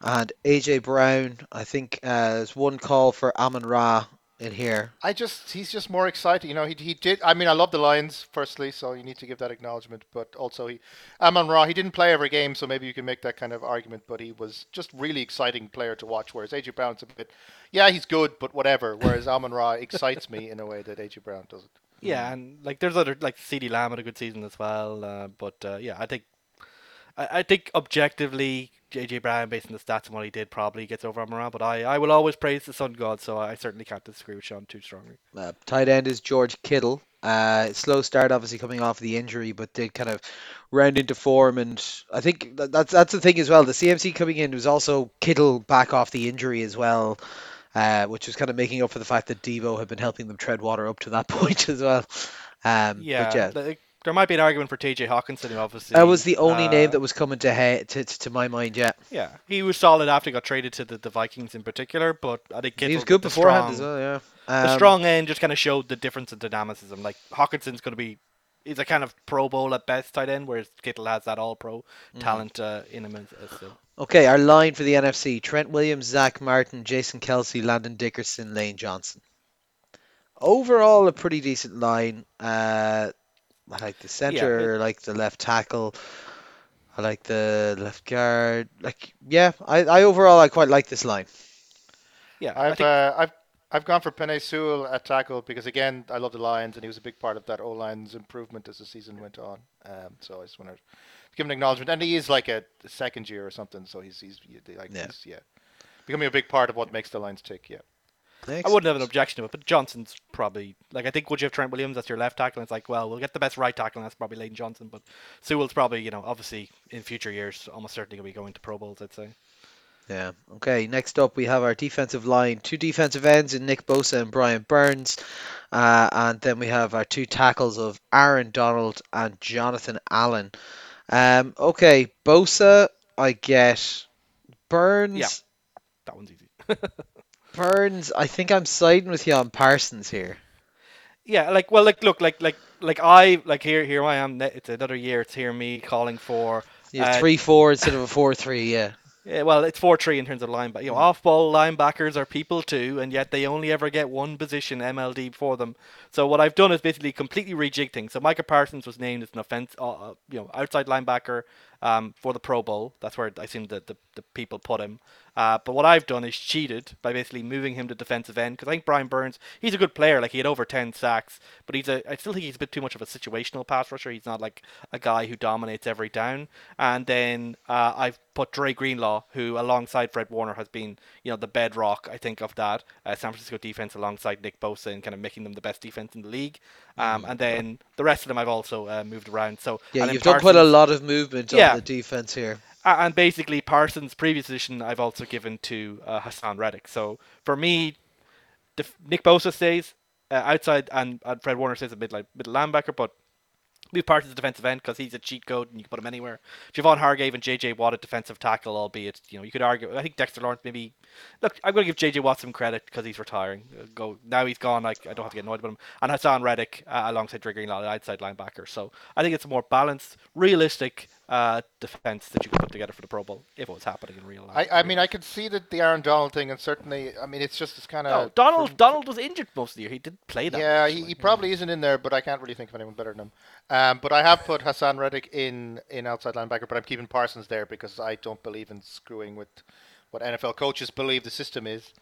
And AJ Brown, I think, uh, there's one call for Amon Ra in here. I just he's just more excited. You know, he he did. I mean, I love the Lions firstly, so you need to give that acknowledgement. But also, he Amon Ra, he didn't play every game, so maybe you can make that kind of argument. But he was just really exciting player to watch. Whereas AJ Brown's a bit, yeah, he's good, but whatever. Whereas Amon Ra excites me in a way that AJ Brown doesn't. Yeah, and like there's other like CeeDee Lamb had a good season as well. Uh, but uh, yeah, I think I, I think objectively JJ Brown, based on the stats and what he did, probably gets over Amara. But I, I will always praise the Sun God, so I certainly can't disagree with Sean too strongly. Uh, tight end is George Kittle. Uh, slow start, obviously coming off the injury, but did kind of round into form. And I think that, that's that's the thing as well. The CMC coming in was also Kittle back off the injury as well, uh, which was kind of making up for the fact that Deebo had been helping them tread water up to that point as well. Um, Yeah, but yeah, there might be an argument for TJ Hockenson, obviously that was the only uh, name that was coming to, he- to to my mind. Yeah, Yeah, he was solid after he got traded to the, the Vikings in particular, but I think Kittle he was good the beforehand strong, as well. Yeah, The Um, strong end just kind of showed the difference in dynamicism. Like Hockenson's going to be, he's a kind of Pro Bowl at best tight end, whereas Kittle has that All Pro Mm-hmm. talent uh, in him as, as. Okay, our line for the NFC: Trent Williams, Zack Martin, Jason Kelce, Landon Dickerson, Lane Johnson. Overall, a pretty decent line. Uh, I like the center, I like the left tackle, I like the left guard. Like, yeah, I, I overall I quite like this line. Yeah, I I've think uh, I've I've gone for Penei Sewell at tackle because again I love the Lions and he was a big part of that O line's improvement as the season went on. Um, so I just want to give him an acknowledgement, and he is like a second year or something, so he's he's like Yeah. he's yeah becoming a big part of what makes the Lions tick. Yeah. I wouldn't have an objection to it, but Johnson's probably like I think would you have Trent Williams as your left tackle? And it's like, well, we'll get the best right tackle, and that's probably Leighton Johnson. But Sewell's probably, you know, obviously in future years, almost certainly going to be going to Pro Bowls. I'd say. Yeah. Okay. Next up, we have our defensive line. Two defensive ends in Nick Bosa and Brian Burns. Uh, and then we have our two tackles of Aaron Donald and Jonathan Allen. Um, okay. Bosa, I get. Burns. Yeah. That one's easy. Burns, I think I'm siding with you on Parsons here. Yeah, like well, like look, like like like I like here here I am. It's another year. It's here me calling for. Yeah, Uh, 3 4 instead of a 4 3, yeah. Yeah, well, it's four three in terms of line, linebacker. You know, off-ball linebackers are people too, and yet they only ever get one position MLD for them. So what I've done is basically completely rejig things. So Micah Parsons was named as an offense, uh, uh, you know, outside linebacker um, for the Pro Bowl. That's where I assume the, the, the people put him. Uh, but what I've done is cheated by basically moving him to defensive end because I think Brian Burns, he's a good player. Like he had over ten sacks, but he's a I still think he's a bit too much of a situational pass rusher. He's not like a guy who dominates every down. And then uh, I've put Dre Greenlaw, who alongside Fred Warner has been you know the bedrock I think of that uh, San Francisco defense alongside Nick Bosa and kind of making them the best defense in the league. Um, and then the rest of them I've also uh, moved around. So Yeah, you've done quite a lot of movement Yeah. on the defense here. and basically Parsons' previous position I've also given to uh, Haason Reddick. So for me, Nick Bosa stays uh, outside, and, and Fred Warner stays a mid middle linebacker, but. We have Parsons defensive end because he's a cheat code and you can put him anywhere. Javon Hargrave and JJ Watt at defensive tackle, albeit you know you could argue. I think Dexter Lawrence maybe. Look, I'm going to give JJ Watt some credit because he's retiring. Uh, Go now he's gone. Like I don't have to get annoyed with him. And Haason Reddick uh, alongside Dre Greenlaw, the outside linebacker. So I think it's a more balanced, realistic uh, defense that you could put together for the Pro Bowl if it was happening in real life. I, I mean, I could see that the Aaron Donald thing, and certainly, I mean, it's just it's kind no, of Donald Donald was injured most of the year. He didn't play that. Yeah, much, he, like, he probably isn't in there, but I can't really think of anyone better than him. Um, but I have put Haason Reddick in in outside linebacker, but I'm keeping Parsons there because I don't believe in screwing with what NFL coaches believe the system is.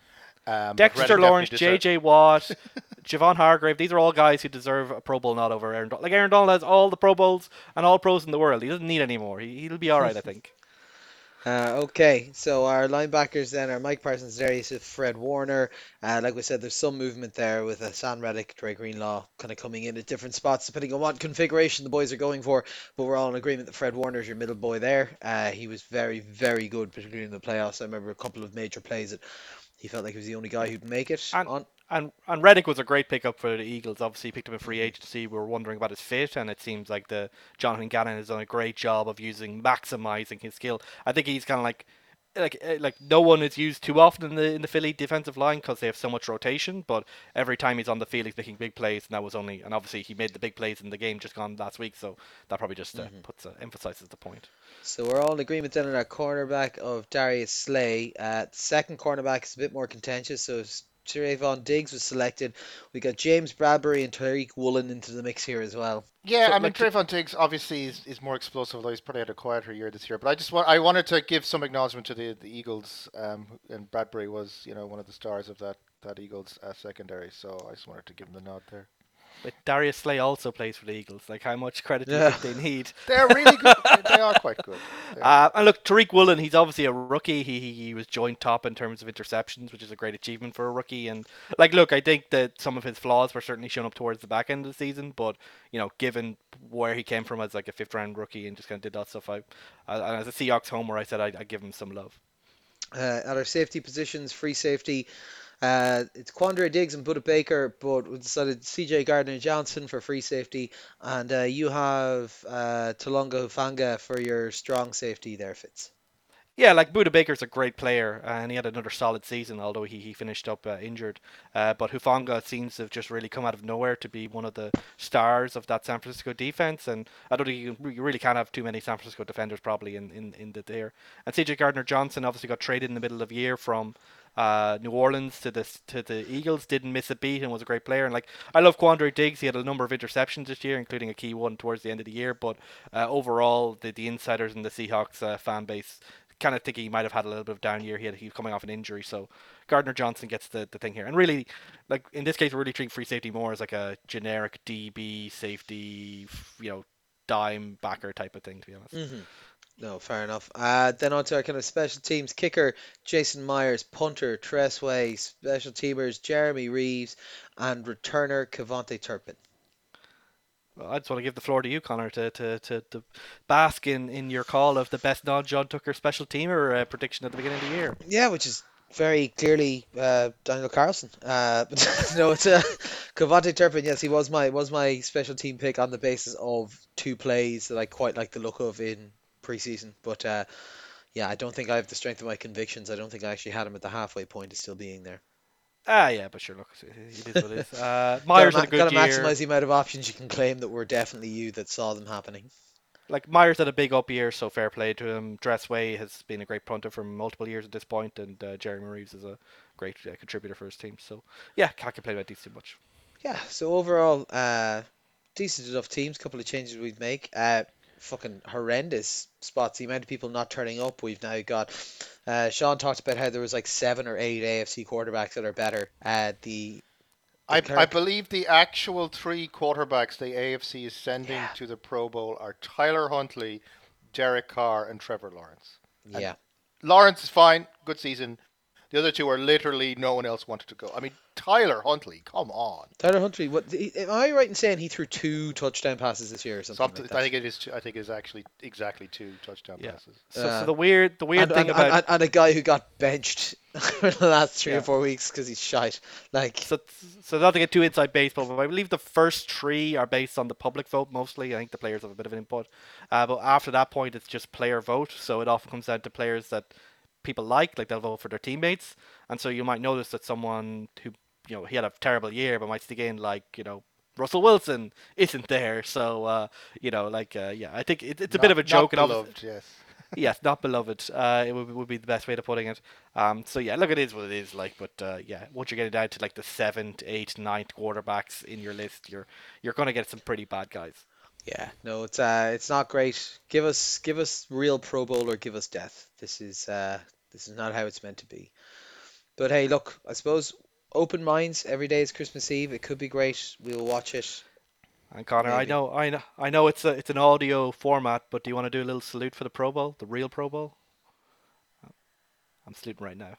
Um, Dexter Lawrence, J.J. Watt, Javon Hargrave. These are all guys who deserve a Pro Bowl nod over Aaron. Donald. Like Aaron Donald has all the Pro Bowls and all pros in the world. He doesn't need any more. He, he'll be all right, I think. Uh, okay, so our linebackers then are Mike Parsons, Darius, Fred Warner. Uh, like we said, there's some movement there with uh, San Reddick, Dre Greenlaw kind of coming in at different spots depending on what configuration the boys are going for. But we're all in agreement that Fred Warner is your middle boy there. Uh, he was very, very good, particularly in the playoffs. I remember a couple of major plays that he felt like he was the only guy who'd make it. And- on. And and Reddick was a great pickup for the Eagles. Obviously, he picked up a free agency. We were wondering about his fit, and it seems like the Jonathan Gannon has done a great job of using maximizing his skill. I think he's kind of like like eh, like no one is used too often in the in the Philly defensive line because they have so much rotation. But every time he's on the field, he's making big plays, and that was only and obviously he made the big plays in the game just gone last week. So that probably just uh, puts uh, emphasizes the point. So we're all in agreement then on our cornerback of Darius Slay. Uh, second cornerback is a bit more contentious. So Trevon Diggs was selected. We got James Bradberry and Tariq Woolen into the mix here as well. Yeah, So, I mean like, Trevon Diggs obviously is, is more explosive, although he's probably had a quieter year this year. But I just want I wanted to give some acknowledgement to the the Eagles, um, and Bradberry was you know one of the stars of that that Eagles uh, secondary. So I just wanted to give him the nod there. But Darius Slay also plays for the Eagles. Like how much credit do you think they need? They're really good. they are quite good. Are. Uh, and look, Tariq Woolen, he's obviously a rookie. He, he he was joint top in terms of interceptions, which is a great achievement for a rookie. And like, look, I think that some of his flaws were certainly shown up towards the back end of the season. But you know, given where he came from as like a fifth round rookie and just kind of did that stuff, I, I as a Seahawks homer, I said I'd, I'd give him some love. Uh, at our safety positions, free safety, uh, it's Quandre Diggs and Budda Baker, but we decided CJ Gardner Johnson for free safety, and uh, you have uh, Talanoa Hufanga for your strong safety there, Fitz. Yeah, like Budda Baker's a great player, uh, and he had another solid season, although he, he finished up uh, injured. Uh, but Hufanga seems to have just really come out of nowhere to be one of the stars of that San Francisco defense. And I don't think you, you really can't have too many San Francisco defenders probably in, in, in the there. And CJ Gardner Johnson obviously got traded in the middle of the year from uh, New Orleans to the to the Eagles. Didn't miss a beat and was a great player. And like I love Quandre Diggs. He had a number of interceptions this year, including a key one towards the end of the year. But uh, overall, the the insiders and the Seahawks uh, fan base kind of think he might have had a little bit of down year. He had he was coming off an injury, so Gardner Johnson gets the, the thing here. And really, like in this case, we're really treating free safety more as like a generic DB safety, you know, dime backer type of thing. To be honest. Mm-hmm. No, fair enough. Uh, then on to our kind of special teams kicker, Jason Myers, punter, Tress Way, special teamers, Jeremy Reaves, and returner, KaVontae Turpin. Well, I just want to give the floor to you, Connor, to to, to, to bask in, in your call of the best non John Tucker special teamer uh, prediction at the beginning of the year. Yeah, which is very clearly uh, Daniel Carlson. Uh, but no, it's uh, KaVontae Turpin. Yes, he was my was my special team pick on the basis of two plays that I quite like the look of in preseason. But uh, yeah, I don't think I have the strength of my convictions. I don't think I actually had him at the halfway point of still being there. Ah, yeah, but sure, look, it is what it is. Uh, Myers gotta, had a good gotta year. maximize the amount of options you can claim that were definitely you that saw them happening. like Myers had a big up year, so fair play to him. Tress Way has been a great punter for multiple years at this point, and uh, Jeremy Reaves is a great uh, contributor for his team. So yeah, can't complain about these too much. Yeah, so overall, uh, decent enough teams. Couple of changes we'd make. Uh, fucking horrendous spots. The amount of people not turning up. We've now got. Uh, Sean talked about how there was like seven or eight AFC quarterbacks that are better. at the I, I believe the actual three quarterbacks the AFC is sending Yeah. to the Pro Bowl are Tyler Huntley, Derek Carr, and Trevor Lawrence. And yeah, Lawrence is fine, good season. The other two are literally no one else wanted to go. I mean, Tyler Huntley, come on. Tyler Huntley. What he- am I right in saying he threw two touchdown passes this year or something? Something, like I think it is. Two, I think it is actually exactly two touchdown Yeah. passes. So, Uh, so the weird, the weird and, thing and, about and, and a guy who got benched for the last three Yeah. or four weeks because he's shite. Like, so, so not to get too inside baseball, but I believe the first three are based on the public vote mostly. I think the players have a bit of an input, uh, but after that point, it's just player vote. So it often comes down to players that people like, like they'll vote for their teammates, and so you might notice that someone who you know he had a terrible year, but might stick in like you know Russell Wilson isn't there. So uh, you know, like uh, yeah, I think it, it's a Not- bit of a joke. and obvi- beloved, yes. yes, not beloved. Uh, it would, would be the best way to putting it. Um, so yeah, look, it is what it is. Like, but uh, yeah, once you're getting down to like the seventh, eighth, ninth quarterbacks in your list, you're you're gonna get some pretty bad guys. Yeah, no, it's uh, it's not great. Give us, give us real Pro Bowl or give us death. This is uh, this is not how it's meant to be. But hey, look, I suppose open minds. Every day is Christmas Eve. It could be great. We'll watch it. And Connor, I Maybe. know, I know, I know it's a it's an audio format, but do you want to do a little salute for the Pro Bowl, the real Pro Bowl? I'm saluting right now.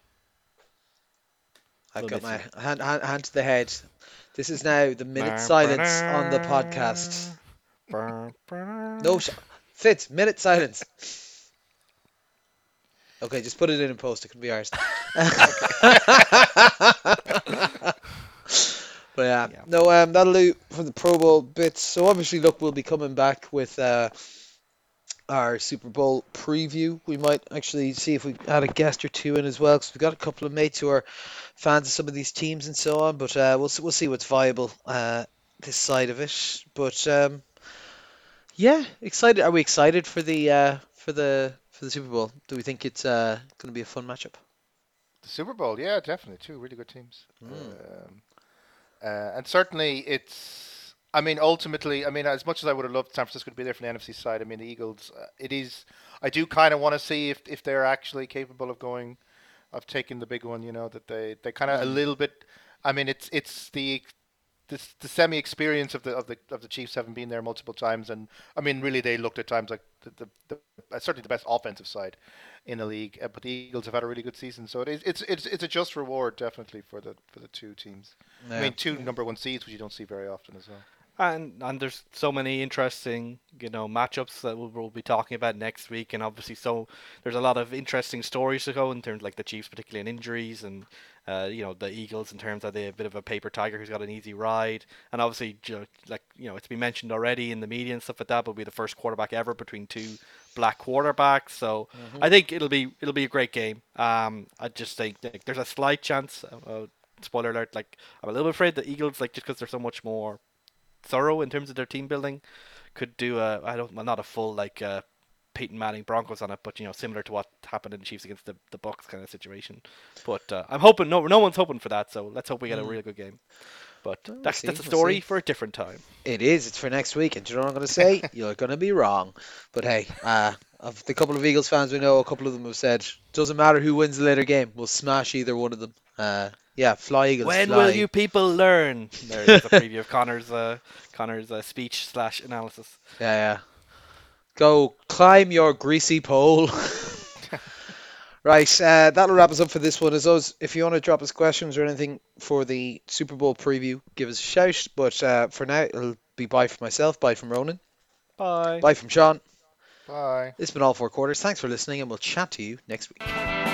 I've We'll got my hand, hand, hand to the head. This is now the minute silence on the podcast. No, sh- Fitz, minute silence. Okay, just put it in and post. It could be ours. but yeah, Yeah. no, um, that'll do for the Pro Bowl bits. So obviously, look, we'll be coming back with uh, our Super Bowl preview. We might actually see if we add a guest or two in as well, because we've got a couple of mates who are fans of some of these teams and so on. But uh, we'll we'll see what's viable uh, this side of it. But um, yeah, excited. Are we excited for the uh, for the for the Super Bowl? Do we think it's uh, going to be a fun matchup? The Super Bowl, yeah, definitely. Two really good teams. Mm. Um, uh, and certainly it's, I mean, ultimately, I mean, as much as I would have loved San Francisco to be there from the NFC side, I mean, the Eagles, uh, it is, I do kind of want to see if, if they're actually capable of going, of taking the big one, you know, that they, they kind of a Mm. little bit, I mean, it's, it's the, this, the semi experience of the of the of the Chiefs having been there multiple times, and I mean, really, they looked at times like the, the, the uh, certainly the best offensive side in the league. Uh, but the Eagles have had a really good season, so it is it's it's it's a just reward definitely for the for the two teams. I mean, two number one seeds, which you don't see very often as well. And and there's so many interesting, you know, matchups that we'll, we'll be talking about next week, and obviously, so there's a lot of interesting stories to go in terms of like the Chiefs, particularly in injuries, and uh, you know the Eagles in terms of they're a bit of a paper tiger who's got an easy ride, and obviously, like you know, it's been mentioned already in the media and stuff like that, but will be the first quarterback ever between two black quarterbacks. So I think it'll be it'll be a great game. Um, I just think like, there's a slight chance. Uh, spoiler alert! Like I'm a little afraid the Eagles, like just because they're so much more thorough in terms of their team building, could do a I don't well, not a full like uh, Peyton Manning Broncos on it, but you know similar to what happened in the Chiefs against the the Bucks kind of situation. But uh, I'm hoping no no one's hoping for that, so let's hope we get a Mm. real good game. But Well, we'll that's see, that's a we'll story for a different time. It is. It's for next week, and you know what I'm going to say? You're going to be wrong. But hey, uh, of the couple of Eagles fans we know, a couple of them have said, doesn't matter who wins the later game, we'll smash either one of them. Uh, yeah, fly Eagles, When fly. will you people learn? There's a preview of Connor's uh, Connor's uh, speech slash analysis. Yeah, yeah. Go climb your greasy pole. right, uh, that'll wrap us up for this one. As always, if you want to drop us questions or anything for the Super Bowl preview, give us a shout. But uh, for now, it'll be bye from myself, bye from Ronan, Bye. bye from Sean. Bye. It's been all four quarters. Thanks for listening, and we'll chat to you next week.